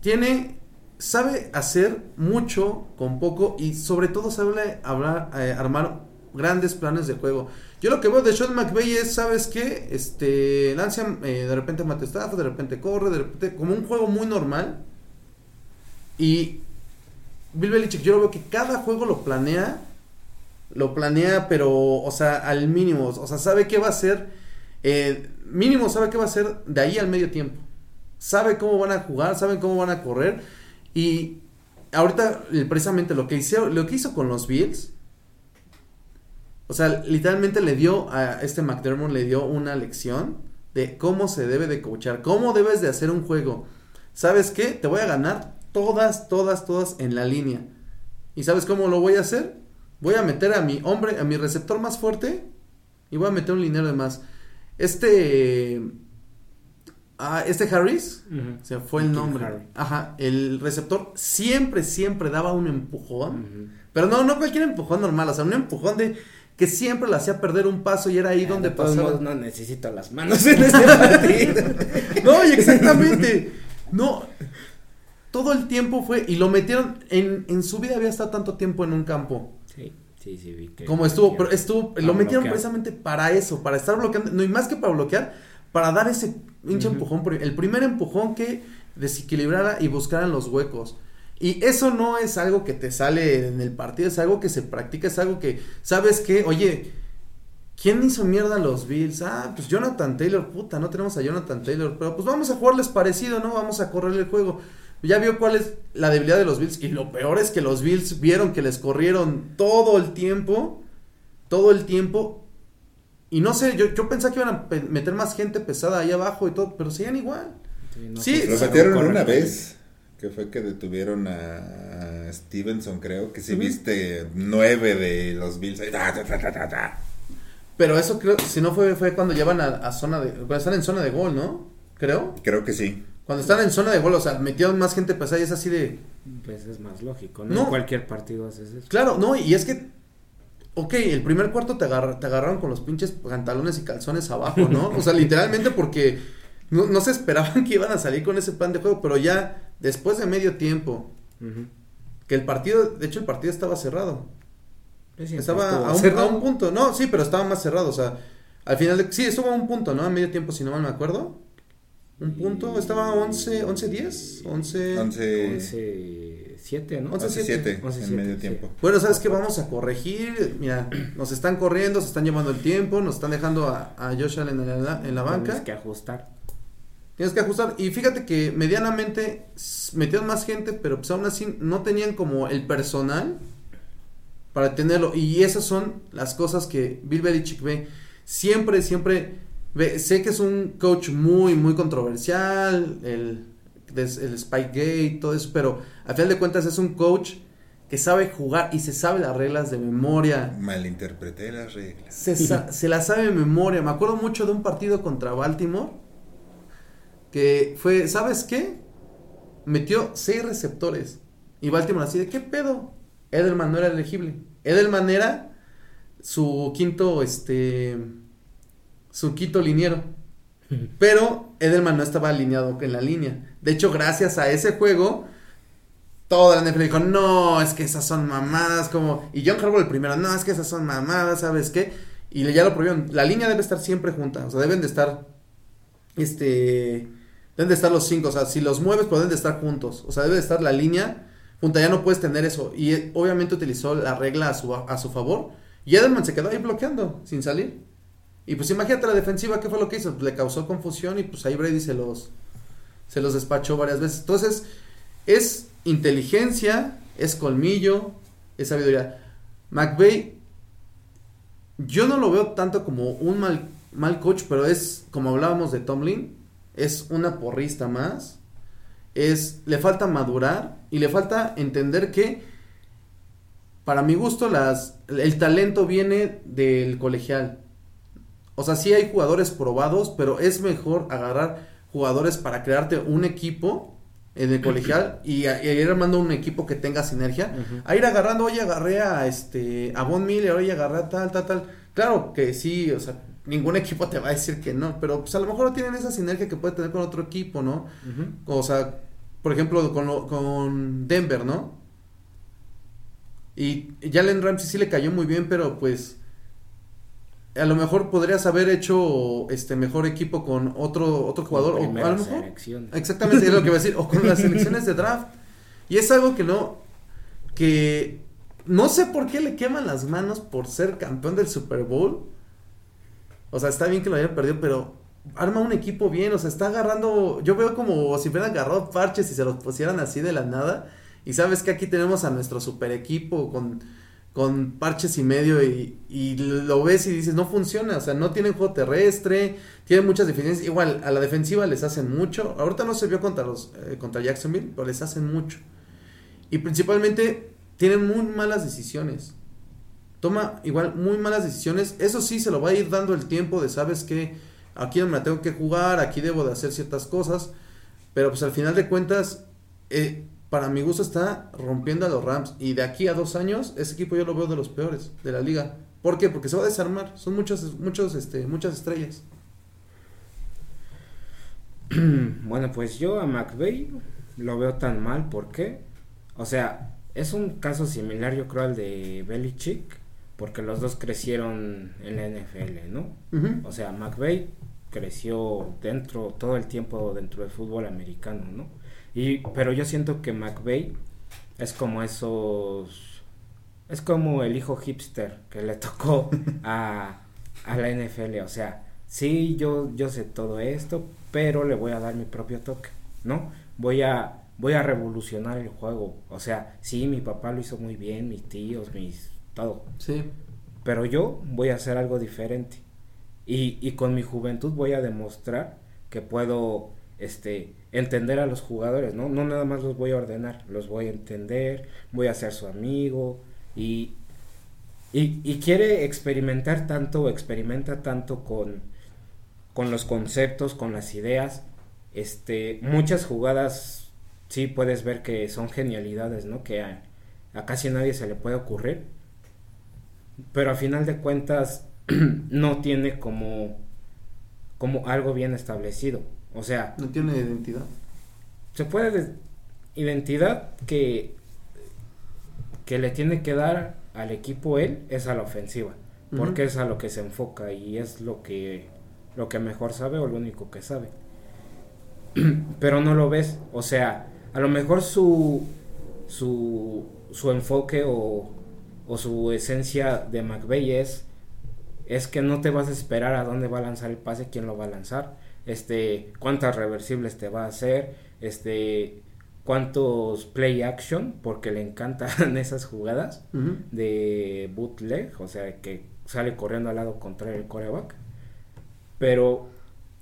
Speaker 4: tiene sabe hacer mucho con poco y sobre todo sabe hablar, eh, armar grandes planes de juego. Yo lo que veo de Sean McVay es, ¿sabes qué? Este, lanza eh, de repente mate de repente corre, de repente, como un juego muy normal. Y Bill Belichick, yo lo veo que cada juego lo planea, lo planea, pero, o sea, al mínimo, o sea, sabe qué va a hacer, eh, mínimo sabe qué va a hacer de ahí al medio tiempo. Sabe cómo van a jugar, saben cómo van a correr. Y ahorita, precisamente lo que hizo, lo que hizo con los Bills, o sea, literalmente le dio a este McDermott, le dio una lección de cómo se debe de coachar, cómo debes de hacer un juego. ¿Sabes qué? Te voy a ganar todas, todas, todas en la línea. ¿Y sabes cómo lo voy a hacer? Voy a meter a mi hombre, a mi receptor más fuerte y voy a meter un linero de más. Este... Ah, este Harris, se fue el nombre. Ajá, el receptor siempre, siempre daba un empujón. Pero no, no cualquier empujón normal, o sea, un empujón de que siempre le hacía perder un paso y era ahí donde pasaba.
Speaker 3: No necesito las manos en este partido. [LAUGHS]
Speaker 4: no, exactamente. No, todo el tiempo fue, y lo metieron, en, en su vida había estado tanto tiempo en un campo.
Speaker 3: Sí, sí, sí, vi que
Speaker 4: Como estuvo, pero estuvo, lo metieron precisamente para eso, para estar bloqueando, no, y más que para bloquear, para dar ese hincha empujón, el primer empujón que desequilibrara y buscaran los huecos. Y eso no es algo que te sale en el partido, es algo que se practica, es algo que, ¿sabes qué? Oye, ¿quién hizo mierda a los Bills? Ah, pues Jonathan Taylor, puta, no tenemos a Jonathan Taylor, pero pues vamos a jugarles parecido, ¿no? Vamos a correr el juego. Ya vio cuál es la debilidad de los Bills y lo peor es que los Bills vieron que les corrieron todo el tiempo, todo el tiempo. Y no sé, yo, yo pensaba que iban a meter más gente pesada ahí abajo y todo, pero siguen igual.
Speaker 2: Sí, lo metieron una vez que fue que detuvieron a Stevenson, creo, que si viste nueve de los Bills.
Speaker 4: Pero eso creo, si no fue, fue cuando llevan a, zona de, cuando están en zona de gol, ¿no? Creo.
Speaker 2: Creo que sí.
Speaker 4: Cuando están en zona de gol, o sea, metieron más gente pesada y es así de...
Speaker 3: Pues es más lógico, ¿no? En cualquier partido haces eso.
Speaker 4: Claro, no, y es que ok, el primer cuarto te, te agarraron con los pinches pantalones y calzones abajo, ¿no? O sea, [LAUGHS] literalmente porque no, no, se esperaban [LAUGHS] que iban a salir con ese plan de juego, pero ya después de medio tiempo, que el partido, de hecho el partido estaba cerrado. estaba a un, a un, punto, no, sí, pero estaba más cerrado, o sea, al final, de, sí, estuvo a un punto, ¿no? A medio tiempo, si no mal me acuerdo. Un punto, estaba 11, 11, 10, 11...
Speaker 3: 11... 7, ¿no?
Speaker 2: 11, 7 en medio tiempo.
Speaker 4: Bueno, ¿sabes qué? Vamos a corregir. Mira, nos están corriendo, se están llevando el tiempo, nos están dejando a, a Josh Allen en la, en la banca.
Speaker 3: Tienes que ajustar.
Speaker 4: Tienes que ajustar. Y fíjate que medianamente metieron más gente, pero pues aún así no tenían como el personal para tenerlo. Y esas son las cosas que Bill Belichick ve. Siempre, siempre ve. Sé que es un coach muy, muy controversial. El, el Spike Gate, todo eso. Pero a final de cuentas es un coach que sabe jugar y se sabe las reglas de memoria.
Speaker 2: Malinterpreté las reglas.
Speaker 4: Se, [LAUGHS] se las sabe de memoria. Me acuerdo mucho de un partido contra Baltimore que fue, ¿sabes qué? Metió seis receptores. Y Baltimore así de, ¿qué pedo? Edelman no era elegible. Edelman era su quinto, este, su quinto liniero. Pero Edelman no estaba alineado en la línea. De hecho, gracias a ese juego, toda la NFL dijo, no, es que esas son mamadas, como... Y John Harbaugh el primero, no, es que esas son mamadas, ¿sabes qué? Y ya lo prohibieron. La línea debe estar siempre junta, o sea, deben de estar, este Deben de estar los cinco, o sea, si los mueves, pueden de estar juntos. O sea, debe de estar la línea junta, ya no puedes tener eso. Y eh, obviamente utilizó la regla a su, a su favor. Y Edelman se quedó ahí bloqueando, sin salir. Y pues imagínate la defensiva, ¿qué fue lo que hizo? le causó confusión y pues ahí Brady se los, se los despachó varias veces. Entonces, es inteligencia, es colmillo, es sabiduría. McVeigh, yo no lo veo tanto como un mal, mal coach, pero es como hablábamos de Tomlin, es una porrista más, es, le falta madurar y le falta entender que, para mi gusto, las, el talento viene del colegial. O sea, sí hay jugadores probados, pero es mejor agarrar jugadores para crearte un equipo en el colegial y, ir armando un equipo que tenga sinergia. A ir agarrando, oye, agarré a este a Von Miller, oye, agarré a tal, tal, tal. Claro que sí, o sea, ningún [LAUGHS] equipo te va a decir que no, pero pues a lo mejor no tienen esa sinergia que puede tener con otro equipo, ¿no? O sea, por ejemplo, con, lo- con Denver, ¿no? Y Jalen Ramsey sí le cayó muy bien, pero pues a lo mejor podrías haber hecho este mejor equipo con otro otro jugador o a lo mejor. Exactamente, es lo que iba a decir. O con las [LAUGHS] selecciones de draft. Y es algo que no. Que. No sé por qué le queman las manos por ser campeón del Super Bowl. O sea, está bien que lo haya perdido, pero arma un equipo bien. O sea, está agarrando. Yo veo como si hubieran agarrado parches y se los pusieran así de la nada. Y sabes que aquí tenemos a nuestro super equipo con, con parches y medio. Y, lo ves y dices, no funciona. O sea, no tienen juego terrestre. Tienen muchas deficiencias. Igual, a la defensiva les hacen mucho. Ahorita no se vio contra los eh, contra Jacksonville, pero les hacen mucho. Y principalmente tienen muy malas decisiones. Toma igual muy malas decisiones. Eso sí, se lo va a ir dando el tiempo de, sabes que aquí no me la tengo que jugar, aquí debo de hacer ciertas cosas. Pero pues al final de cuentas, eh, para mi gusto está rompiendo a los Rams. Y de aquí a dos años, ese equipo yo lo veo de los peores de la liga. ¿Por qué? Porque se va a desarmar. Son muchos, muchos, este, muchas estrellas. [CLEARS THROAT]
Speaker 3: Bueno, pues yo a McVeigh lo veo tan mal, ¿por qué? O sea, es un caso similar yo creo al de Belichick, porque los dos crecieron en la NFL, ¿no? O sea, McVeigh creció dentro, todo el tiempo dentro del fútbol americano, ¿no? Y, pero yo siento que McVeigh es como esos, es como el hijo hipster que le tocó [LAUGHS] a, a la NFL, o sea, sí, yo, yo sé todo esto, pero le voy a dar mi propio toque, ¿no? Voy a, voy a revolucionar el juego, o sea, sí, mi papá lo hizo muy bien, mis tíos, mis, todo,
Speaker 4: Sí.
Speaker 3: pero yo voy a hacer algo diferente. Y, y con mi juventud voy a demostrar que puedo este, entender a los jugadores, ¿no? No nada más los voy a ordenar, los voy a entender, voy a ser su amigo y, y, quiere experimentar tanto, experimenta tanto con, con los conceptos, con las ideas. Este, muchas jugadas sí puedes ver que son genialidades, ¿no? Que a, a casi nadie se le puede ocurrir pero a final de cuentas [CLEARS THROAT] no tiene como como algo bien establecido o sea
Speaker 4: No tiene identidad.
Speaker 3: se puede de- identidad que que le tiene que dar al equipo él es a la ofensiva porque es a lo que se enfoca y es lo que lo que mejor sabe o lo único que sabe. [CLEARS THROAT] Pero no lo ves o sea a lo mejor su su su enfoque o, o su esencia de McVeigh es es que no te vas a esperar a dónde va a lanzar el pase, quién lo va a lanzar, este, cuántas reversibles te va a hacer, este, cuántos play action, porque le encantan [LAUGHS] esas jugadas de bootleg, o sea, que sale corriendo al lado contrario del coreback. Pero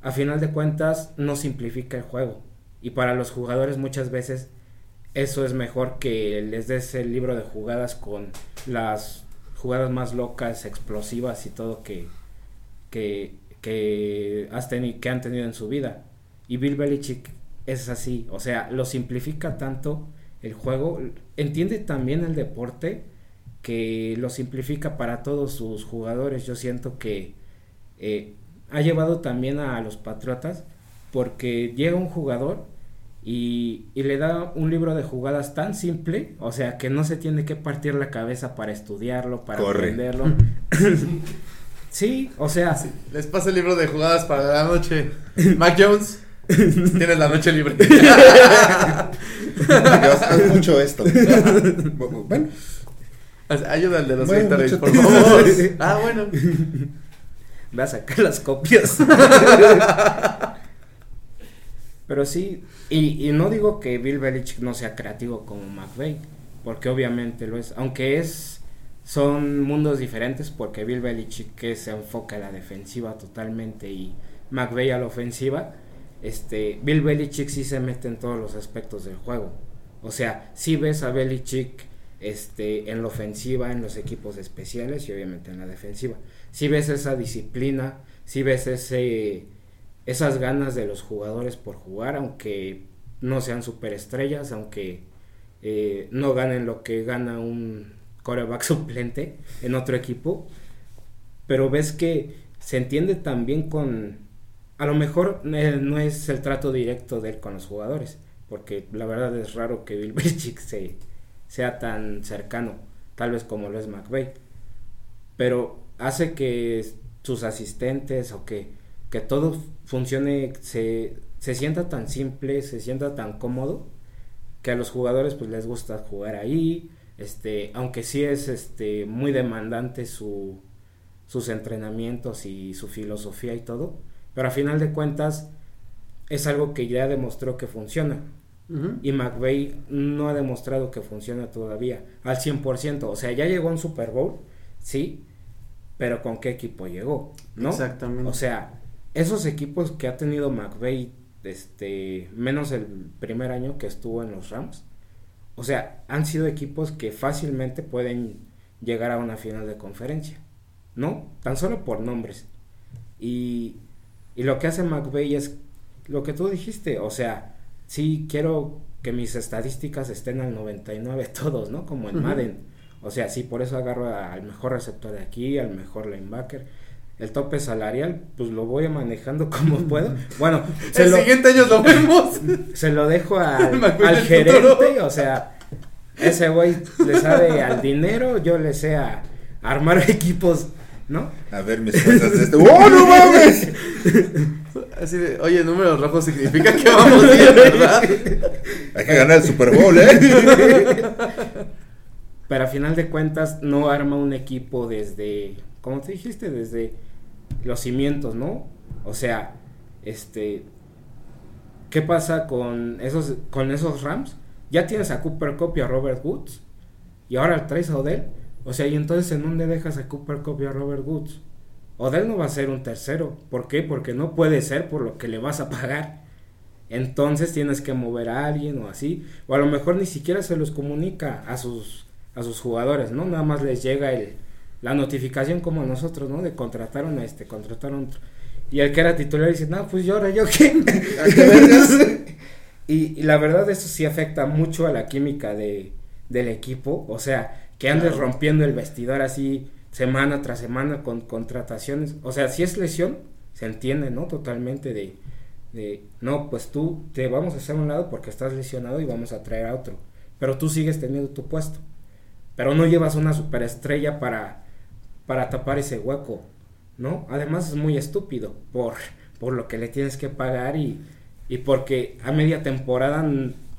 Speaker 3: a final de cuentas no simplifica el juego. Y para los jugadores muchas veces eso es mejor que les des el libro de jugadas con las jugadas más locas, explosivas y todo que, que, que, has teni- que han tenido en su vida. Y Bill Belichick es así, o sea, lo simplifica tanto el juego, entiende también el deporte que lo simplifica para todos sus jugadores. Yo siento que eh, ha llevado también a los Patriotas porque llega un jugador y, y le da un libro de jugadas tan simple, o sea, que no se tiene que partir la cabeza para estudiarlo, para
Speaker 2: Corre.
Speaker 3: aprenderlo. [LAUGHS] [LAUGHS] sí, o sea,
Speaker 4: Les pasa el libro de jugadas para la noche. [LAUGHS] Mac Jones, tienes la noche libre. [LAUGHS]
Speaker 2: Haz mucho esto. bueno,
Speaker 4: Ayuda al de los
Speaker 2: Bueno,
Speaker 4: por favor. Ah, bueno.
Speaker 3: Ve a sacar las copias. Pero sí, y, y no digo que Bill Belichick no sea creativo como McVeigh, porque obviamente lo es, aunque es son mundos diferentes porque Bill Belichick que se enfoca a la defensiva totalmente y McVeigh a la ofensiva, este Bill Belichick sí se mete en todos los aspectos del juego. O sea, si ves a Belichick este en la ofensiva, en los equipos especiales y obviamente en la defensiva. Si ves esa disciplina, si ves ese esas ganas de los jugadores por jugar, aunque no sean superestrellas, aunque eh, no ganen lo que gana un coreback [LAUGHS] suplente en otro equipo, pero ves que se entiende también con, a lo mejor no es el trato directo de él con los jugadores, porque la verdad es raro que Bill [LAUGHS] Belichick se, sea tan cercano, tal vez como lo es McVeigh, pero hace que sus asistentes o que, que todo funcione, se, se sienta tan simple, se sienta tan cómodo, que a los jugadores pues les gusta jugar ahí, este, aunque sí es este muy demandante su, sus entrenamientos y su filosofía y todo, pero a final de cuentas es algo que ya demostró que funciona. Y McVeigh no ha demostrado que funciona todavía al 100%. O sea, ya llegó a un Super Bowl, sí, pero ¿con qué equipo llegó? ¿No?
Speaker 4: Exactamente.
Speaker 3: O sea, esos equipos que ha tenido McVeigh, este, menos el primer año que estuvo en los Rams, o sea, han sido equipos que fácilmente pueden llegar a una final de conferencia, ¿no? Tan solo por nombres. Y, y lo que hace McVeigh es lo que tú dijiste, o sea, sí quiero que mis estadísticas estén al 99 [LAUGHS] todos, ¿no? Como en Madden. O sea, sí, por eso agarro al mejor receptor de aquí, al mejor linebacker. El tope salarial, pues lo voy manejando [LAUGHS] como puedo. Bueno,
Speaker 4: el siguiente año lo [LAUGHS] vemos.
Speaker 3: Se lo dejo al, [LAUGHS] al gerente, o sea, ese güey le sabe al dinero, yo le sé a armar equipos, ¿no?
Speaker 2: A ver mis cosas de este. ¡Oh, no mames!
Speaker 4: Así de, oye, números rojos significa que vamos bien, ¿verdad?
Speaker 2: Hay que ganar el Super Bowl, ¿eh?
Speaker 3: Pero a final de cuentas no arma un equipo desde, como te dijiste, desde los cimientos, ¿no? O sea, este, ¿qué pasa con esos, con esos Rams? Ya tienes a Cooper Cup y a Robert Woods, y ahora traes a Odell. O sea, ¿y entonces en dónde dejas a Cooper Cup y a Robert Woods? Odell no va a ser un tercero. ¿Por qué? Porque no puede ser por lo que le vas a pagar. Entonces tienes que mover a alguien o así. O a lo mejor ni siquiera se los comunica a sus, a sus jugadores, ¿no? Nada más les llega el, la notificación como nosotros, ¿no? De contrataron a este, contrataron otro. Y el que era titular dice, no, pues yo ahora yo qué. [LAUGHS] [LAUGHS] y, y, la verdad eso sí afecta mucho a la química de, del equipo. O sea, que andes claro. rompiendo el vestidor así semana tras semana con contrataciones. O sea, si es lesión, se entiende, ¿no? Totalmente de, de, no, pues tú te vamos a hacer un lado porque estás lesionado y vamos a traer a otro. Pero tú sigues teniendo tu puesto. Pero no llevas una superestrella para, para tapar ese hueco, ¿no? Además es muy estúpido por, por lo que le tienes que pagar y, y porque a media temporada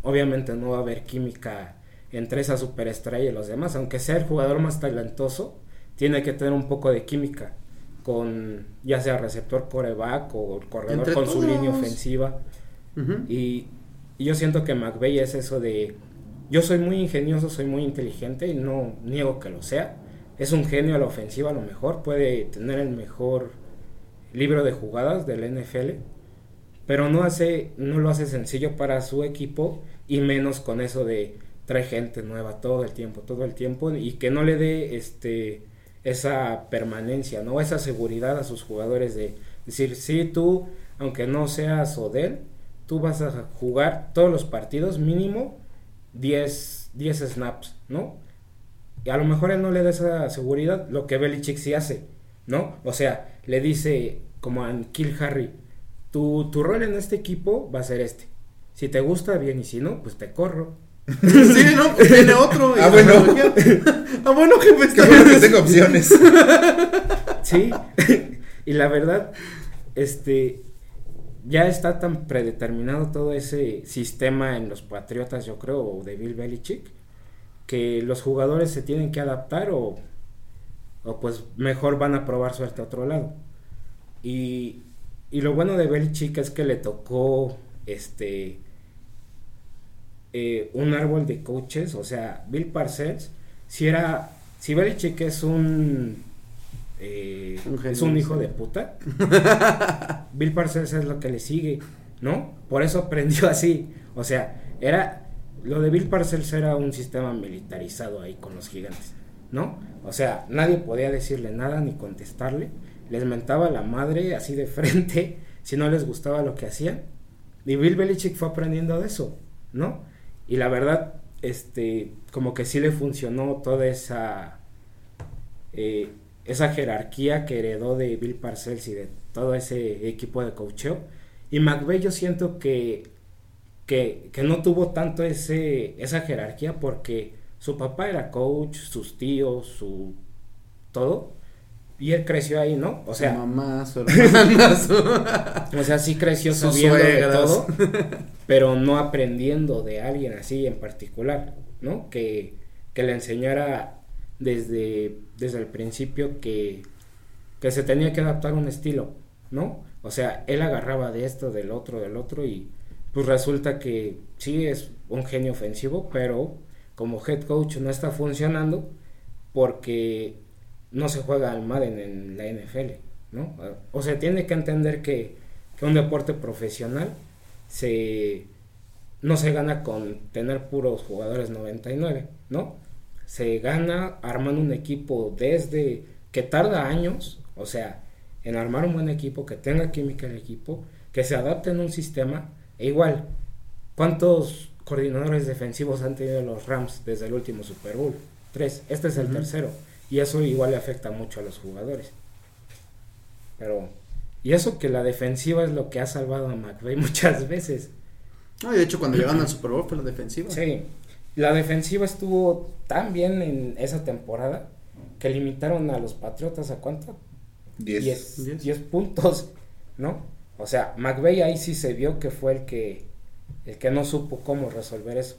Speaker 3: obviamente no va a haber química entre esa superestrella y los demás. Aunque sea el jugador más talentoso, tiene que tener un poco de química con ya sea receptor coreback o corredor Entre con todos. su línea ofensiva. Uh -huh. y, y, yo siento que McVeigh es eso de yo soy muy ingenioso, soy muy inteligente y no niego que lo sea. Es un genio a la ofensiva a lo mejor, puede tener el mejor libro de jugadas del NFL, pero no hace no lo hace sencillo para su equipo y menos con eso de trae gente nueva todo el tiempo, todo el tiempo y que no le dé este esa permanencia, ¿no? Esa seguridad a sus jugadores de decir, sí, tú, aunque no seas Odell, tú vas a jugar todos los partidos mínimo 10, 10 snaps, ¿no? Y a lo mejor él no le da esa seguridad, lo que Belichick sí hace, ¿no? O sea, le dice como a Kill Harry, tu, tu rol en este equipo va a ser este. Si te gusta, bien, y si no, pues te corro. [LAUGHS]
Speaker 4: sí, no, pues tiene otro.
Speaker 2: Ah, bueno.
Speaker 4: ah, bueno, jefe.
Speaker 2: Qué bueno que tengo opciones. [LAUGHS]
Speaker 3: sí. y la verdad, este, ya está tan predeterminado todo ese sistema en los Patriotas, yo creo, o de Bill Belichick, que los jugadores se tienen que adaptar o, o pues mejor van a probar suerte a otro lado. Y, y lo bueno de Belichick es que le tocó, este, eh, un árbol de coaches, o sea, Bill Parcells, si era, si Belichick es un, eh, un es un hijo de puta, [LAUGHS] Bill Parcells es lo que le sigue, ¿no? Por eso aprendió así, o sea, era, lo de Bill Parcells era un sistema militarizado ahí con los gigantes, ¿no? O sea, nadie podía decirle nada ni contestarle, les mentaba la madre así de frente [LAUGHS] si no les gustaba lo que hacían. Y Bill Belichick fue aprendiendo de eso, ¿no? Y la verdad, este, como que sí le funcionó toda esa, eh, esa jerarquía que heredó de Bill Parcells y de todo ese equipo de coacheo. Y McVeigh yo siento que, que, que no tuvo tanto ese, esa jerarquía porque su papá era coach, sus tíos, su todo, y él creció ahí, ¿no? O sea,
Speaker 4: su mamá, su [LAUGHS] hermana, su...
Speaker 3: o sea, sí creció
Speaker 4: Sus
Speaker 3: sabiendo de todo, [LAUGHS] pero no aprendiendo de alguien así en particular, ¿no? Que, que le enseñara desde, desde el principio que, que se tenía que adaptar a un estilo, ¿no? O sea, él agarraba de esto, del otro, del otro y pues resulta que sí es un genio ofensivo, pero como head coach no está funcionando porque no se juega al Madden en la NFL, ¿no? O sea, tiene que entender que, que un deporte profesional se no se gana con tener puros jugadores 99, ¿no? Se gana armando un equipo desde que tarda años, o sea, en armar un buen equipo, que tenga química el equipo, que se adapte en un sistema, e igual, ¿cuántos coordinadores defensivos han tenido los Rams desde el último Super Bowl? Tres, este es el tercero, y eso igual le afecta mucho a los jugadores. Pero, y eso que la defensiva es lo que ha salvado a McVay [LAUGHS] muchas veces.
Speaker 4: No, y de hecho, cuando llegaron al Super Bowl fue la defensiva.
Speaker 3: Sí, la defensiva estuvo tan bien en esa temporada que limitaron a los Patriotas a cuánto?
Speaker 2: 10.
Speaker 3: 10
Speaker 4: Diez.
Speaker 3: 10 puntos, ¿no? O sea, McVeigh ahí sí se vio que fue el que el que no supo cómo resolver eso.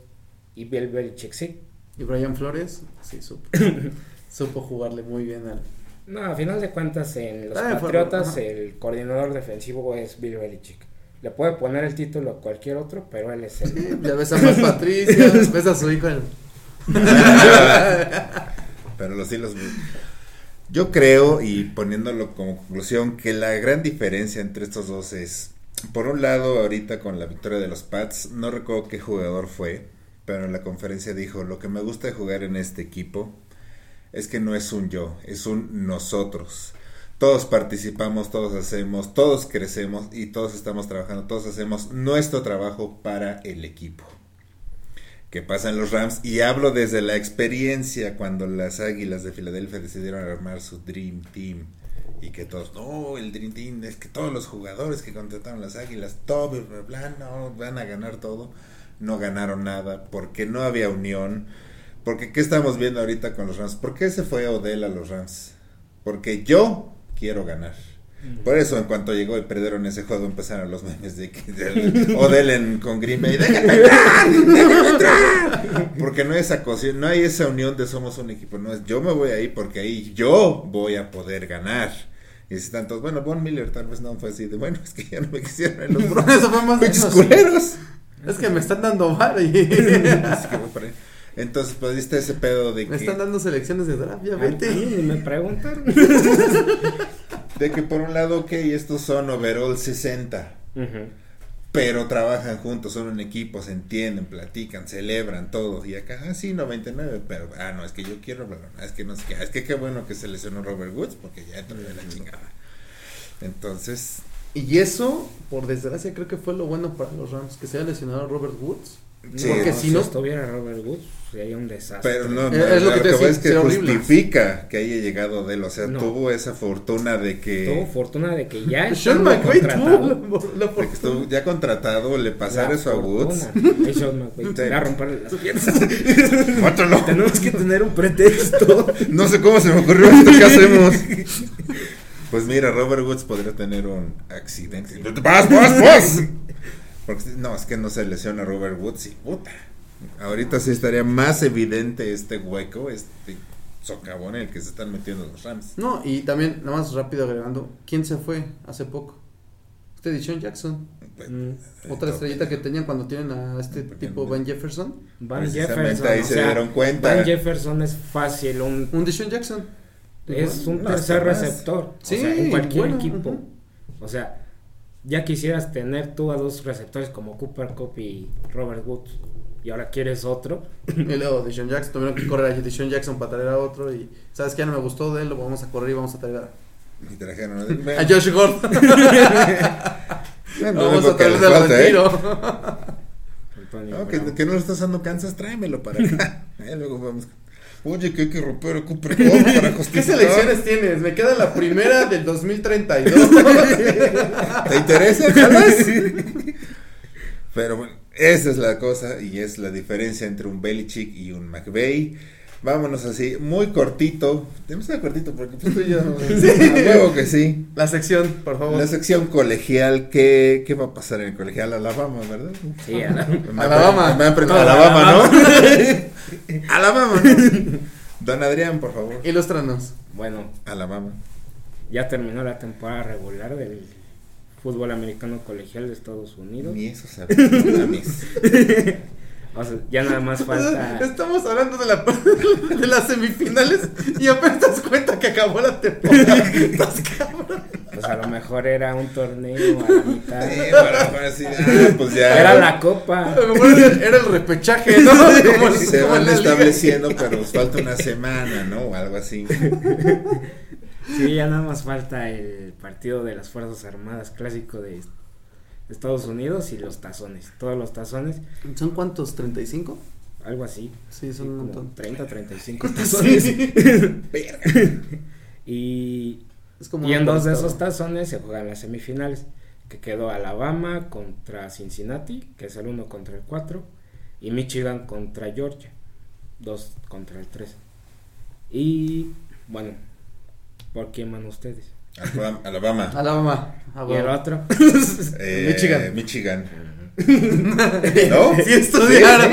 Speaker 3: Y Bill Belichick sí.
Speaker 4: Y Brian Flores, sí, supo. [LAUGHS] supo jugarle muy bien al.
Speaker 3: No, a final de cuentas en los
Speaker 4: Ah,
Speaker 3: Patriotas el coordinador defensivo es Bill Belichick. Le puede poner el título a cualquier otro, pero él es el
Speaker 4: Ya ves a más Patricia, [LAUGHS] ves a su hijo. [LAUGHS]
Speaker 2: Pero los hilos. Yo creo, y poniéndolo como conclusión, que la gran diferencia entre estos dos es, por un lado, ahorita con la victoria de los Pats, no recuerdo qué jugador fue, pero en la conferencia dijo, lo que me gusta de jugar en este equipo es que no es un yo, es un nosotros. Todos participamos, todos hacemos, todos crecemos y todos estamos trabajando, todos hacemos nuestro trabajo para el equipo que pasan los Rams y hablo desde la experiencia cuando las Águilas de Filadelfia decidieron armar su Dream Team y que todos, no, el Dream Team es que todos los jugadores que contrataron las Águilas, todo, bla, no, van a ganar todo, no ganaron nada porque no había unión, porque ¿qué estamos viendo ahorita con los Rams? ¿Por qué se fue Odell a los Rams? Porque yo quiero ganar. Por eso, en cuanto llegó y perdieron ese juego, empezaron los memes de que de [LAUGHS] Odell en, con Green Bay, ¡déjame entrar! ¡déjame entrar! Porque no hay esa cosa, no hay esa unión de somos un equipo, no es yo me voy ahí porque ahí yo voy a poder ganar. Y si tantos, bueno, Von Miller tal vez no fue así de, bueno, es que ya no me quisieron en los [LAUGHS] Broncos,
Speaker 4: Eso fue más
Speaker 2: pinches
Speaker 4: menos.
Speaker 2: culeros.
Speaker 4: Es que me están dando bar y. [LAUGHS]
Speaker 2: Así que voy por ahí. Entonces, pues viste ese pedo de
Speaker 4: me
Speaker 2: que,
Speaker 4: están dando selecciones de draft, ya vete.
Speaker 3: me preguntaron.
Speaker 2: De que por un lado, ok, estos son overall 60.
Speaker 3: Ujú.
Speaker 2: pero trabajan juntos, son un equipo, se entienden, platican, celebran todo. Y acá, ah, sí, 99, pero, ah, no, es que yo quiero, bla, es que no es que, es que qué bueno que se lesionó Robert Woods, porque ya entró de la chingada. Entonces,
Speaker 4: Y eso, por desgracia, creo que fue lo bueno para los Rams, que se haya lesionado Robert Woods.
Speaker 2: Sí.
Speaker 4: Porque si no-
Speaker 3: estuviera Robert Woods, sería un desastre.
Speaker 2: pero no, no,
Speaker 4: es lo que te decía,
Speaker 2: es que
Speaker 4: sería horrible.
Speaker 2: justifica que haya llegado de él, o sea,
Speaker 3: No.
Speaker 2: tuvo esa fortuna de que,
Speaker 3: Tuvo fortuna de que ya
Speaker 4: Sean McVay
Speaker 3: contratado,
Speaker 4: tuvo la, la
Speaker 2: de que estuvo ya contratado, le pasar
Speaker 3: la
Speaker 2: eso a Woods. [LAUGHS]
Speaker 3: Sean McVay,
Speaker 2: Sí.
Speaker 3: te va a romperle las piernas. [LAUGHS] Tenemos que tener un pretexto. [LAUGHS]
Speaker 2: No sé cómo se me ocurrió esto, ¿qué hacemos? Pues mira, Robert Woods podría tener un accidente. ¡Vas, vas, vas! Porque no, es que no se lesiona Robert Woods y puta. Ahorita sí estaría más evidente este hueco, este socavón en el que se están metiendo los Rams.
Speaker 4: No, y también, nada más rápido agregando, ¿quién se fue hace poco? Este Dishon Jackson.
Speaker 3: Mm.
Speaker 4: Otra estrellita que tenían cuando tienen a este
Speaker 2: Porque
Speaker 4: tipo Van Jefferson.
Speaker 3: Van Jefferson.
Speaker 2: ahí
Speaker 3: o
Speaker 2: se
Speaker 3: sea,
Speaker 2: dieron cuenta.
Speaker 3: Van Jefferson es fácil, un,
Speaker 4: Un Dishon Jackson.
Speaker 3: es un
Speaker 2: No,
Speaker 3: tercer receptor.
Speaker 4: Sí,
Speaker 3: o sea, en cualquier
Speaker 4: bueno,
Speaker 3: equipo. O sea, ya quisieras tener tú a dos receptores como Cooper Cup y Robert Woods. Y ahora quieres otro. [CLEARS THROAT]
Speaker 4: Y luego Dishon Jackson, tuvieron que correr a Dishon Jackson para traer a otro. Y sabes que ya no me gustó de él, lo vamos a correr y vamos a traer a,
Speaker 2: Y trajeron a
Speaker 4: a Josh Gordon. [LAUGHS] Vamos a traer de
Speaker 2: falta, ¿eh?
Speaker 4: retiro.
Speaker 3: Antonio [LAUGHS]
Speaker 2: No, que,
Speaker 3: Brown.
Speaker 2: que no lo estás dando Kansas, tráemelo para acá. [LAUGHS] Eh, luego vamos. Oye, que hay que romper a Cooper Cup para [LAUGHS]
Speaker 4: ¿Qué
Speaker 2: justificar.
Speaker 4: selecciones tienes? Me queda la primera del 2032.
Speaker 2: ¿Te interesa? ¿Jalas? Pero bueno, Esa es la cosa y es la diferencia entre un Belichick y un McVeigh. Vámonos así, muy cortito. Demasiado cortito porque pues tú y yo. [LAUGHS] A huevo que sí.
Speaker 4: La sección, por favor.
Speaker 2: La sección colegial, ¿qué, qué va a pasar en el colegial? Alabama, ¿verdad?
Speaker 3: Sí, a la-
Speaker 2: Me
Speaker 4: Alabama.
Speaker 2: apre- Me aprendido
Speaker 3: Todo
Speaker 2: Alabama, ¿no? [LAUGHS] Alabama, ¿no? Don Adrián, por favor.
Speaker 4: Ilústranos.
Speaker 3: bueno,
Speaker 2: Alabama.
Speaker 3: ya terminó la temporada regular del fútbol americano colegial de Estados Unidos.
Speaker 2: Ni eso sabía. [LAUGHS]
Speaker 3: O sea, ya nada más falta.
Speaker 4: Estamos hablando de, la, de las semifinales y apenas te das cuenta que acabó la temporada. [LAUGHS] Estás cabrón.
Speaker 3: Pues a lo mejor era un torneo a la mitad.
Speaker 2: Sí, para, para ah, pues ya.
Speaker 3: Era la copa.
Speaker 4: A lo mejor era era el repechaje, ¿no? Como, el-
Speaker 2: se
Speaker 4: como
Speaker 2: van
Speaker 4: liga.
Speaker 2: estableciendo, pero nos falta una semana, ¿no? O algo así. [LAUGHS]
Speaker 3: Sí, ya nada más falta el partido de las Fuerzas Armadas clásico de Estados Unidos y los tazones. Todos los tazones,
Speaker 4: ¿Son cuántos? ¿35?
Speaker 3: algo así.
Speaker 4: Sí, son un montón.
Speaker 3: 30, 35 [LAUGHS] tazones. [LAUGHS] Y,
Speaker 4: Es como
Speaker 3: y en dos de esos tazones se juegan las semifinales. Que quedó Alabama contra Cincinnati, que es el 1 contra el 4. Y Michigan contra Georgia, 2 contra el 3. Y bueno, ¿por quién van ustedes?
Speaker 2: Alabama. Alabama.
Speaker 4: Alabama. Ah,
Speaker 3: Y el otro. [LAUGHS]
Speaker 2: Eh,
Speaker 4: Michigan.
Speaker 2: Michigan. [LAUGHS] ¿No?
Speaker 4: Sí estudiaron.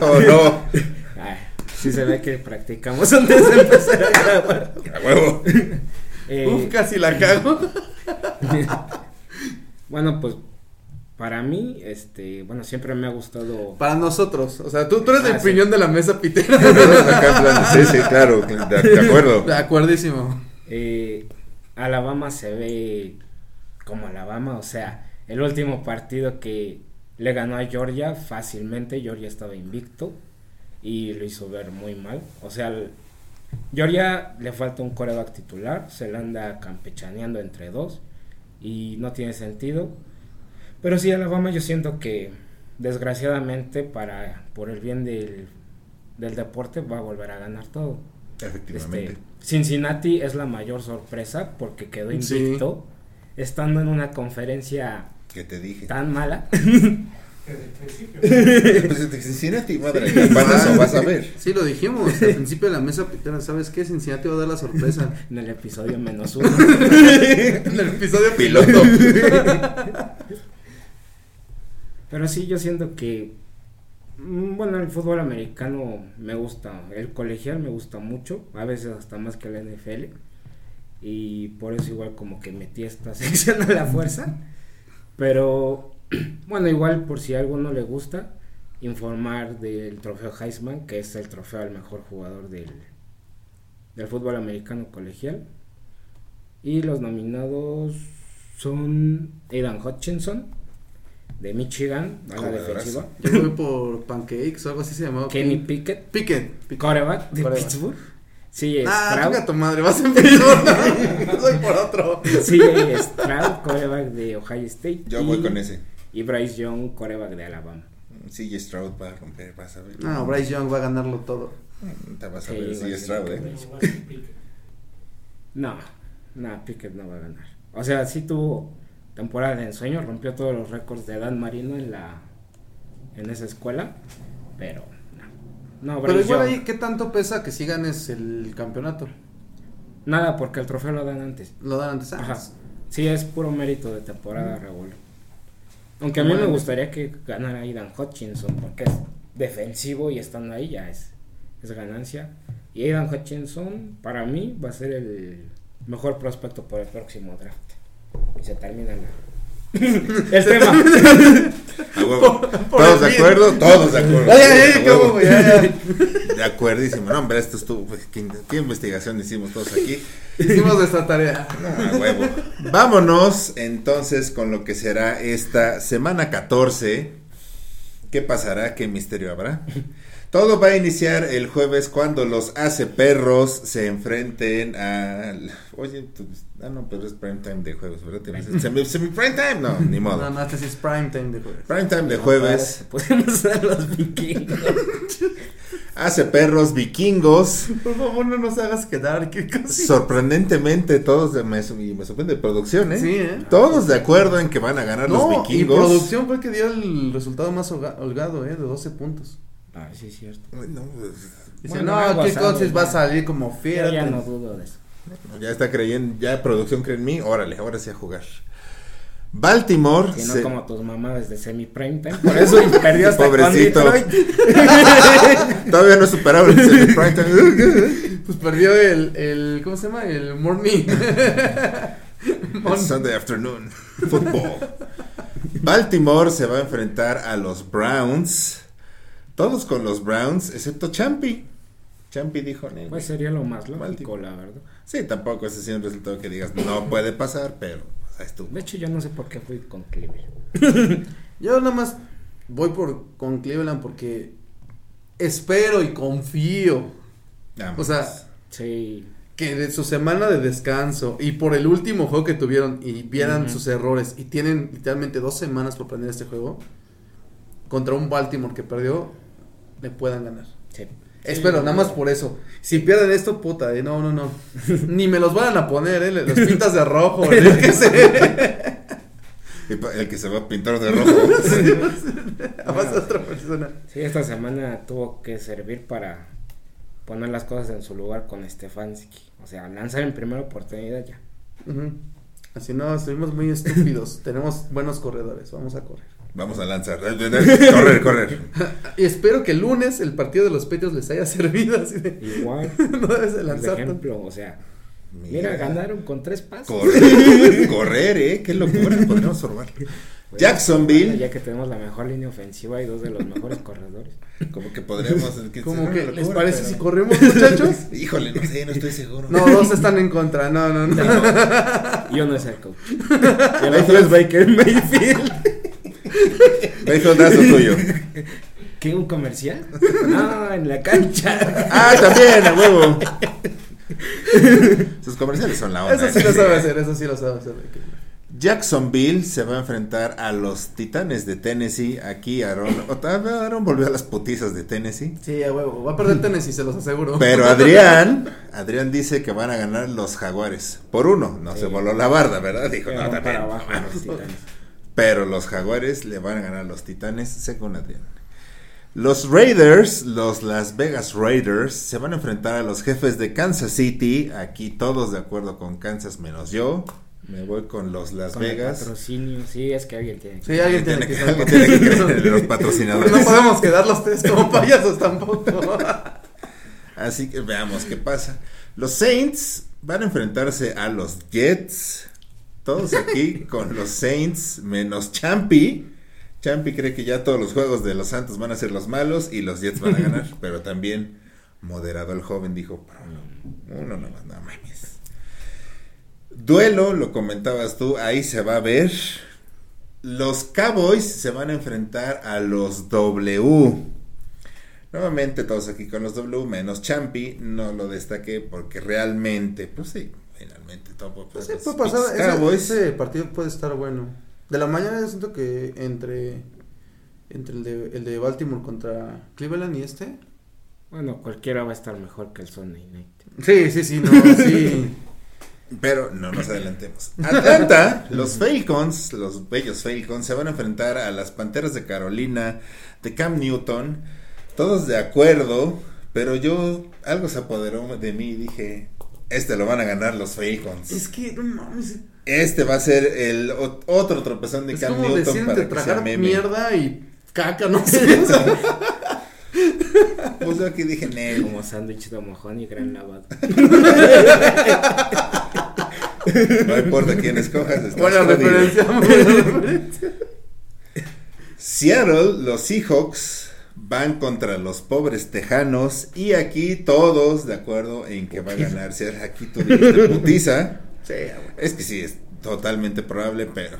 Speaker 2: ¿O no?
Speaker 3: Ay, sí se ve que practicamos antes de empezar a grabar.
Speaker 2: A huevo.
Speaker 3: Eh,
Speaker 4: Uf, casi la cago. [LAUGHS]
Speaker 3: bueno, pues para mí, este, bueno, siempre me ha gustado.
Speaker 4: Para nosotros. O sea, tú, tú eres
Speaker 3: Ah,
Speaker 4: el
Speaker 3: sí.
Speaker 4: piñón de la mesa pitera.
Speaker 2: Sí, sí, claro. De, de acuerdo.
Speaker 4: De acuerdísimo.
Speaker 3: eh, Alabama se ve como Alabama, o sea, el último partido que le ganó a Georgia fácilmente, Georgia estaba invicto y lo hizo ver muy mal. O sea, el- Georgia le falta un coreback titular, se la anda campechaneando entre dos y no tiene sentido. Pero sí, Alabama yo siento que desgraciadamente para por el bien del, del deporte va a volver a ganar todo.
Speaker 2: Efectivamente.
Speaker 3: Este, Cincinnati es la mayor sorpresa porque quedó
Speaker 4: Sí.
Speaker 3: invicto estando en una conferencia
Speaker 2: ¿Qué te dije?
Speaker 3: tan mala.
Speaker 2: Pues [LAUGHS] de Cincinnati, madre. Campanazo, vas a ver.
Speaker 4: Sí, lo dijimos al principio de la mesa pitera. ¿Sabes qué? Cincinnati va a dar la sorpresa. [LAUGHS]
Speaker 3: en el episodio menos uno.
Speaker 4: en el episodio
Speaker 2: Piloto. [LAUGHS]
Speaker 3: Pero sí, yo siento que, bueno, el fútbol americano me gusta, el colegial me gusta mucho, a veces hasta más que la NFL. Y por eso igual como que metí esta [LAUGHS] sección a la fuerza. Pero, [CLEARS THROAT] bueno, igual por si a alguno le gusta, informar del trofeo Heisman, que es el trofeo al mejor jugador del, del fútbol americano colegial. Y los nominados son Aidan Hutchinson, de Michigan, a la defensiva.
Speaker 4: Yo voy por Pancakes o algo así se llamaba.
Speaker 3: Kenny Pickett,
Speaker 4: Pickett. Pickett.
Speaker 3: coreback de
Speaker 4: Coreback.
Speaker 3: Pittsburgh. CJ
Speaker 4: Ah, chinga tu madre, vas en Pittsburgh. [LAUGHS] [LAUGHS] Voy por otro.
Speaker 3: CJ Stroud, coreback de Ohio State.
Speaker 2: Yo
Speaker 3: y-
Speaker 2: voy con ese.
Speaker 3: Y Bryce Young, coreback de Alabama.
Speaker 2: CJ Stroud va a romper, vas a ver.
Speaker 4: No, Bryce Young va a ganarlo todo.
Speaker 2: Te vas a
Speaker 3: Sí,
Speaker 2: ver
Speaker 3: sí,
Speaker 2: Stroud, eh.
Speaker 3: No, no, Pickett no va a ganar. O sea, sí tuvo temporada de ensueño, rompió todos los récords de Dan Marino en la en esa escuela, pero no. No,
Speaker 4: Pero igual ahí, ¿qué tanto pesa que si ganes el campeonato?
Speaker 3: nada, porque el trofeo lo dan antes.
Speaker 4: Lo dan antes. Ah,
Speaker 3: Ajá. Sí, es puro mérito de temporada regular. Aunque a mí me gustaría que ganara Aidan Hutchinson, porque es defensivo y estando ahí ya es, es ganancia. Y Aidan Hutchinson, para mí, va a ser el mejor prospecto por el próximo draft. Y se termina la... [LAUGHS] el tema.
Speaker 2: A huevo.
Speaker 4: por
Speaker 2: ¿Todos de acuerdo? Todos de acuerdo.
Speaker 4: Ya, ya, ya,
Speaker 2: A
Speaker 4: ¿qué
Speaker 2: huevo.
Speaker 4: hubo, ya, ya.
Speaker 2: De acuerdísimo. No, hombre, esto estuvo. pues, ¿qué, qué investigación hicimos todos aquí?
Speaker 4: Hicimos nuestra tarea.
Speaker 2: No, huevo. Vámonos entonces con lo que será esta semana 14. ¿Qué pasará? ¿Qué misterio habrá? Todo va a iniciar el jueves cuando los hace perros se enfrenten al. Oye, pues, ah, no, pero es prime time de jueves, ¿verdad? Semi, semi prime time, no, ni modo.
Speaker 4: No, no, este es prime time de jueves.
Speaker 2: Prime time de jueves.
Speaker 3: Podemos ser los vikingos. [LAUGHS]
Speaker 2: Hace perros vikingos.
Speaker 4: Por favor, no nos hagas quedar. ¿Qué?
Speaker 2: Sorprendentemente, todos de, me, y me sorprende producción, ¿eh?
Speaker 4: Sí, ¿eh?
Speaker 2: Todos de acuerdo en que van a ganar
Speaker 4: No,
Speaker 2: los
Speaker 4: y
Speaker 2: vikingos.
Speaker 4: producción fue el que dio el resultado más holga- holgado, ¿eh? De 12 puntos.
Speaker 3: Ah, sí, es cierto.
Speaker 2: Ay, no, pues,
Speaker 4: Dice,
Speaker 3: Bueno,
Speaker 4: no,
Speaker 3: algo
Speaker 4: ¿qué
Speaker 3: así,
Speaker 4: Cousins va a
Speaker 3: ya.
Speaker 4: salir como
Speaker 3: Yo
Speaker 4: fiel?
Speaker 3: ya no dudo de eso.
Speaker 2: ya está creyendo, ya producción cree en mí. Órale, ahora sí a jugar. Baltimore.
Speaker 3: Si no
Speaker 2: se-
Speaker 3: como tus mamás desde semi prime time. [LAUGHS] Por eso [LAUGHS] perdió hasta
Speaker 2: Pobrecito.
Speaker 3: con Detroit. [LAUGHS]
Speaker 2: Todavía no superaba el semi prime time.
Speaker 4: Pues perdió el, el, ¿cómo se llama? El morning.
Speaker 2: Sunday afternoon. Football. Baltimore se va a enfrentar a los Browns. Todos con los Browns, excepto Champi. Champi dijo, "Nee,
Speaker 3: Pues sería lo más lógico, la verdad.
Speaker 2: Sí, tampoco ese sí es un resultado que digas, no puede pasar, pero pues, ahí estuvo.
Speaker 3: De hecho, yo no sé por qué fui con Cleveland. [LAUGHS]
Speaker 4: Yo nada más voy por con Cleveland porque espero y confío.
Speaker 2: Nada
Speaker 4: O sea.
Speaker 3: Sí.
Speaker 4: que de su semana de descanso y por el último juego que tuvieron y vieran sus errores y tienen literalmente dos semanas por planear este juego contra un Baltimore que perdió, le puedan ganar.
Speaker 3: sí.
Speaker 4: Espero, nada más por eso. Si pierden esto, puta, eh, no, no, no. [LAUGHS] Ni me los van a poner, eh, los pintas de rojo, [LAUGHS] eh, sé.
Speaker 2: Y pa- el que se va a pintar de rojo. [LAUGHS]
Speaker 4: Además de otra persona.
Speaker 3: Sí, esta semana tuvo que servir para poner las cosas en su lugar con Stefanski. O sea, lanzar en primera oportunidad ya.
Speaker 4: Ujú. Así no, estuvimos muy estúpidos. Tenemos buenos corredores, vamos a correr.
Speaker 2: Vamos a lanzar. Correr, correr. [LAUGHS]
Speaker 4: Y espero que el lunes el partido de los Patriots les haya servido. Así de,
Speaker 3: Igual, [LAUGHS]
Speaker 4: no debes de
Speaker 3: por
Speaker 4: lanzar. tanto.
Speaker 3: ejemplo, o sea, mira, ganaron con tres pasos.
Speaker 2: Correr, [LAUGHS] correr, eh. Qué locura. Podríamos formar.
Speaker 3: Bueno,
Speaker 2: Jacksonville.
Speaker 3: Ya que tenemos la mejor línea ofensiva y dos de los mejores corredores.
Speaker 2: Como que podríamos.
Speaker 4: Como que,
Speaker 2: locura,
Speaker 4: ¿les parece
Speaker 2: pero-
Speaker 4: si corremos, muchachos?
Speaker 2: Híjole, no sé, no estoy seguro.
Speaker 4: No, dos están en contra. No, no, no.
Speaker 3: Yo no es el coach. Y el otro es Baker Mayfield.
Speaker 2: Mayfield, das lo tuyo.
Speaker 3: ¿Qué? ¿Un comercial? No, en la cancha.
Speaker 2: Ah, también, a huevo. [LAUGHS] Sus comerciales son la onda.
Speaker 4: Eso sí lo sabe hacer, eso sí lo sabe hacer.
Speaker 2: Jacksonville se va a enfrentar a los Titanes de Tennessee. Aquí Aaron, otra vez Aaron volvió a las putizas de Tennessee.
Speaker 4: Sí, a huevo. Va a perder Tennessee, se los aseguro.
Speaker 2: Pero Adrián, Adrián dice que van a ganar los Jaguares. Por uno, no se voló la barda, ¿verdad? Dijo, no,
Speaker 3: Pero
Speaker 2: también.
Speaker 3: para abajo los titanes.
Speaker 2: Pero los Jaguares le van a ganar a los Titanes, según Adrián. Los Raiders, los Las Vegas Raiders, se van a enfrentar a los jefes de Kansas City. Aquí todos de acuerdo con Kansas menos yo. Me voy con los Las
Speaker 3: Con el
Speaker 2: Vegas.
Speaker 3: patrocinio, sí, es que alguien tiene. que-
Speaker 4: Sí, alguien tiene que
Speaker 2: alguien tiene que creer en los [LAUGHS] patrocinadores.
Speaker 4: No podemos quedar los tres como payasos tampoco.
Speaker 2: Así que veamos qué pasa. Los Saints van a enfrentarse a los Jets. Todos aquí con los Saints menos Champi. Champi cree que ya todos los juegos de los Santos van a ser los malos y los Jets van a ganar. [LAUGHS] pero también moderado el joven dijo, "Pero uno nomás, no mames. Duelo, lo comentabas tú, ahí se va a ver. Los Cowboys se van a enfrentar a los W. Nuevamente todos aquí con los W menos Champi, no lo destaqué porque realmente, pues sí, finalmente todo
Speaker 4: Pues
Speaker 2: pues,
Speaker 4: sí, puede pasar. ese partido puede estar bueno. De la mañana yo siento que entre entre el de, el de Baltimore contra Cleveland y este.
Speaker 3: Bueno, cualquiera va a estar mejor que el Sunday Night.
Speaker 4: Sí, sí, sí, no, [LAUGHS] sí.
Speaker 2: Pero no nos adelantemos. [LAUGHS] Atlanta, los Falcons, los bellos Falcons, se van a enfrentar a las Panteras de Carolina de Cam Newton. Todos de acuerdo, pero yo algo se apoderó de mí y dije, este lo van a ganar los Falcons.
Speaker 4: es que no mames.
Speaker 2: Este va a ser el otro tropezón de
Speaker 4: Es
Speaker 2: Cam
Speaker 4: como
Speaker 2: Newton para que sea meme.
Speaker 4: mierda y caca, no sé. [LAUGHS]
Speaker 2: Pues yo aquí dije, "Nel".
Speaker 3: Como sándwich de mojón y gran lavado.
Speaker 2: No importa quién escojas.
Speaker 4: Buena referencia, buena referencia.
Speaker 2: Seattle, los Seahawks van contra los pobres tejanos y aquí todos de acuerdo en que va a ganar. Si aquí tú dijiste putiza, [LAUGHS]
Speaker 4: Sí, güey.
Speaker 2: es que sí es totalmente probable, pero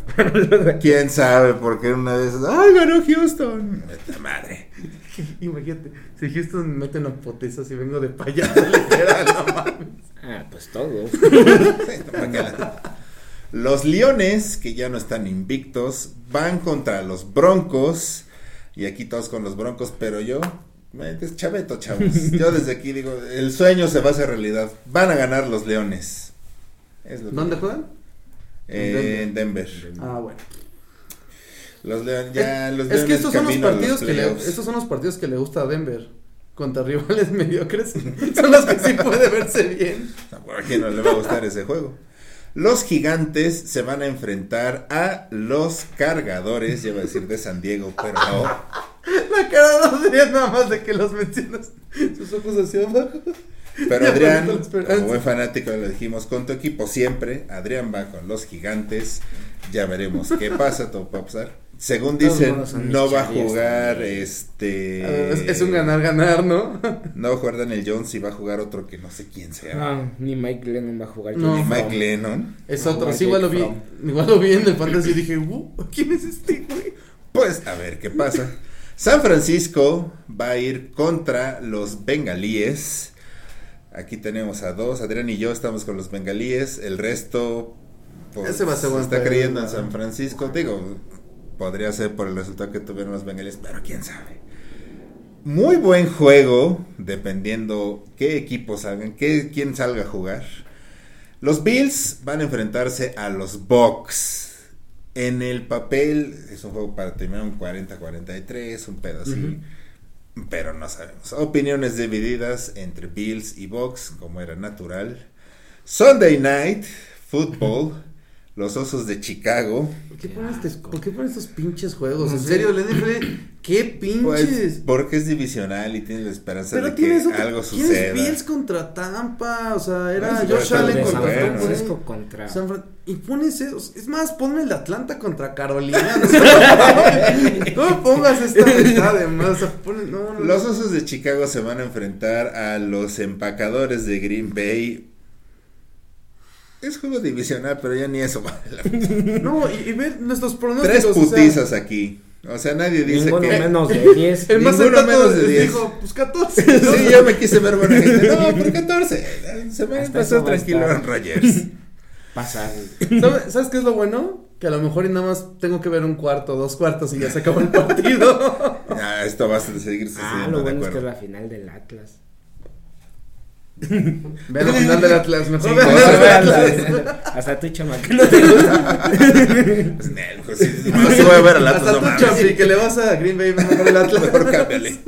Speaker 2: [LAUGHS] quién sabe porque una vez, ay ganó Houston, Vete a madre. [LAUGHS]
Speaker 4: Imagínate, si Houston mete una poteza si vengo de payaso, literal, no mames.
Speaker 3: Ah, pues todo.
Speaker 2: Los Leones, que ya no están invictos, van contra los Broncos. Y aquí todos con los Broncos, pero yo, es chaveto, chavos. [LAUGHS] Yo desde aquí digo, el sueño se va a hacer realidad. Van a ganar los Leones. Es lo que-
Speaker 4: ¿Dónde juegan?
Speaker 2: Eh, en Denver.
Speaker 4: Ah, bueno.
Speaker 2: Los Leones, ya, los
Speaker 4: es que estos son los partidos que le, estos son los partidos que le gusta a Denver. Contra rivales [LAUGHS] mediocres. son los que sí puede verse bien. [LAUGHS]
Speaker 2: ¿A quién no le va a gustar ese juego? Los gigantes se van a enfrentar a los cargadores, iba a decir de San Diego, pero no. [LAUGHS]
Speaker 4: La cara de Adrián nada más de que los mencionas. Sus ojos hacia abajo.
Speaker 2: Pero [LAUGHS]
Speaker 4: Ya,
Speaker 2: Adrián, como buen fanático, lo dijimos con tu equipo siempre. Adrián va con los gigantes. Ya veremos qué pasa, todo pasar. Según dicen, no va a jugar
Speaker 3: también.
Speaker 2: este.
Speaker 4: Es, es un ganar-ganar, ¿no? [LAUGHS]
Speaker 2: No va a jugar Daniel Jones y va a jugar otro que no sé quién sea.
Speaker 3: Ah, ni Mike Lennon va a jugar.
Speaker 4: No.
Speaker 3: Johnny
Speaker 2: Mike. Lennon.
Speaker 4: Es otro. Sí, igual lo vi. Igual lo vi en el fantasy y dije, uh, ¿quién es este, güey?
Speaker 2: Pues a ver qué pasa. San Francisco va a ir contra los bengalíes. Aquí tenemos a dos. Adrián y yo estamos con los bengalíes. El resto pues,
Speaker 4: Ese va a ser buen
Speaker 2: está creyendo en
Speaker 4: ¿no?
Speaker 2: San Francisco. Digo, podría ser por el resultado que tuvieron los bengalíes, pero quién sabe. Muy buen juego, dependiendo qué equipos salgan, qué, quién salga a jugar. Los Bills van a enfrentarse a los Bucks. En el papel es un juego para terminar un 40-43, un pedo así. Pero no sabemos. Opiniones divididas entre Bills y Bucks, como era natural. Sunday Night Football. Los Osos de Chicago.
Speaker 4: ¿Por qué ponen, este- por qué ponen estos pinches juegos?
Speaker 3: No
Speaker 4: en
Speaker 3: sé.
Speaker 4: serio, la NFL, qué pinches.
Speaker 2: Pues, porque es divisional y tienes la esperanza
Speaker 4: Pero
Speaker 2: de que
Speaker 4: tienes otro-
Speaker 2: algo
Speaker 4: ¿quién
Speaker 2: suceda.
Speaker 4: es Bills contra Tampa? O sea, era
Speaker 2: Pues,
Speaker 4: Josh Allen
Speaker 3: San
Speaker 4: contra. Tampa,
Speaker 3: Francisco contra.
Speaker 4: San Fran- y pones eso. Es más, ponme el de Atlanta contra Carolina. [LAUGHS] No. No me pongas esta mitad de más. O sea, no, no,
Speaker 2: Los
Speaker 4: no.
Speaker 2: Osos de Chicago se van a enfrentar a los empacadores de Green Bay. Es juego divisional, pero ya ni eso [LAUGHS] vale la pena.
Speaker 4: No, y, y ver nuestros pronósticos.
Speaker 2: Tres
Speaker 4: o sea,
Speaker 2: putizas aquí. O sea, nadie dice
Speaker 3: Ninguno
Speaker 2: que.
Speaker 3: menos de [LAUGHS] 10.
Speaker 4: El más
Speaker 2: Ninguno menos de 10.
Speaker 4: dijo, pues 14. [LAUGHS]
Speaker 2: Sí, yo me quise ver buena gente. No, por 14. Se me
Speaker 3: Hasta
Speaker 2: pasó tranquilo. Aaron Rodgers.
Speaker 3: pasar.
Speaker 4: ¿Sabe- ¿Sabes qué es lo bueno? Que a lo mejor y nada más tengo que ver un cuarto, dos cuartos y ya se acabó el partido.
Speaker 2: Ah, esto va a seguir
Speaker 3: Ah, lo
Speaker 2: de
Speaker 3: bueno es que es la final del Atlas. [LAUGHS]
Speaker 4: Vean la [LAUGHS] final del Atlas, mejor
Speaker 2: Sí,
Speaker 4: vean Atlas.
Speaker 3: Hasta tu chama que no te gusta. [LAUGHS]
Speaker 2: Pues, nel, sí, no, sí voy a ver al Atlas,
Speaker 4: Hasta
Speaker 2: mames.
Speaker 4: Champi, que le vas a Green Bay, mejor el Atlas.
Speaker 2: Mejor cámbiale.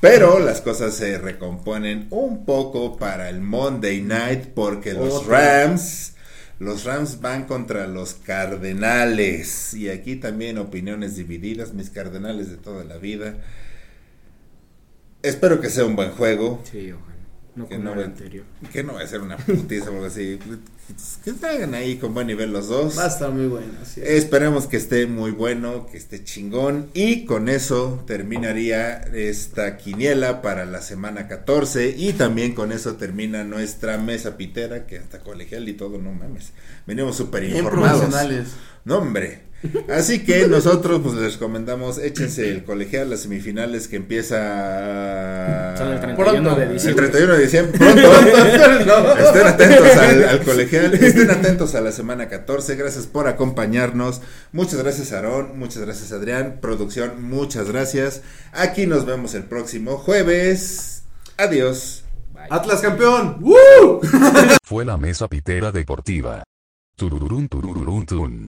Speaker 2: Pero las cosas se recomponen un poco para el Monday Night porque los. Rams, los Rams van contra los Cardenales y aquí también opiniones divididas, mis Cardenales de toda la vida. Espero que sea un buen juego,
Speaker 3: Sí, ojalá. No
Speaker 2: Que
Speaker 3: como
Speaker 2: no
Speaker 3: el anterior.
Speaker 2: que no va a ser una putiza algo así, que salgan ahí con buen nivel los dos.
Speaker 4: Va a estar muy bueno. sí.
Speaker 2: Esperemos que esté muy bueno, que esté chingón. Y con eso terminaría esta quiniela para la semana 14. Y también con eso termina nuestra mesa pitera, que hasta colegial y todo, no mames. Venimos súper informados. No, hombre. Así que nosotros pues les recomendamos, échense el colegial, las semifinales que empieza
Speaker 3: Son el
Speaker 4: Pronto.
Speaker 3: 31 de
Speaker 2: el
Speaker 3: diciembre.
Speaker 2: 31 de diciembre. Pronto. [LAUGHS] Estén atentos al, al colegial, estén atentos a la semana 14. Gracias por acompañarnos. Muchas gracias, Aarón. Muchas gracias, Adrián. Producción, muchas gracias. Aquí nos vemos el próximo jueves. Adiós.
Speaker 3: Bye.
Speaker 4: Atlas campeón. ¡Woo!
Speaker 1: Fue la mesa pitera deportiva. Turururun turururun tun.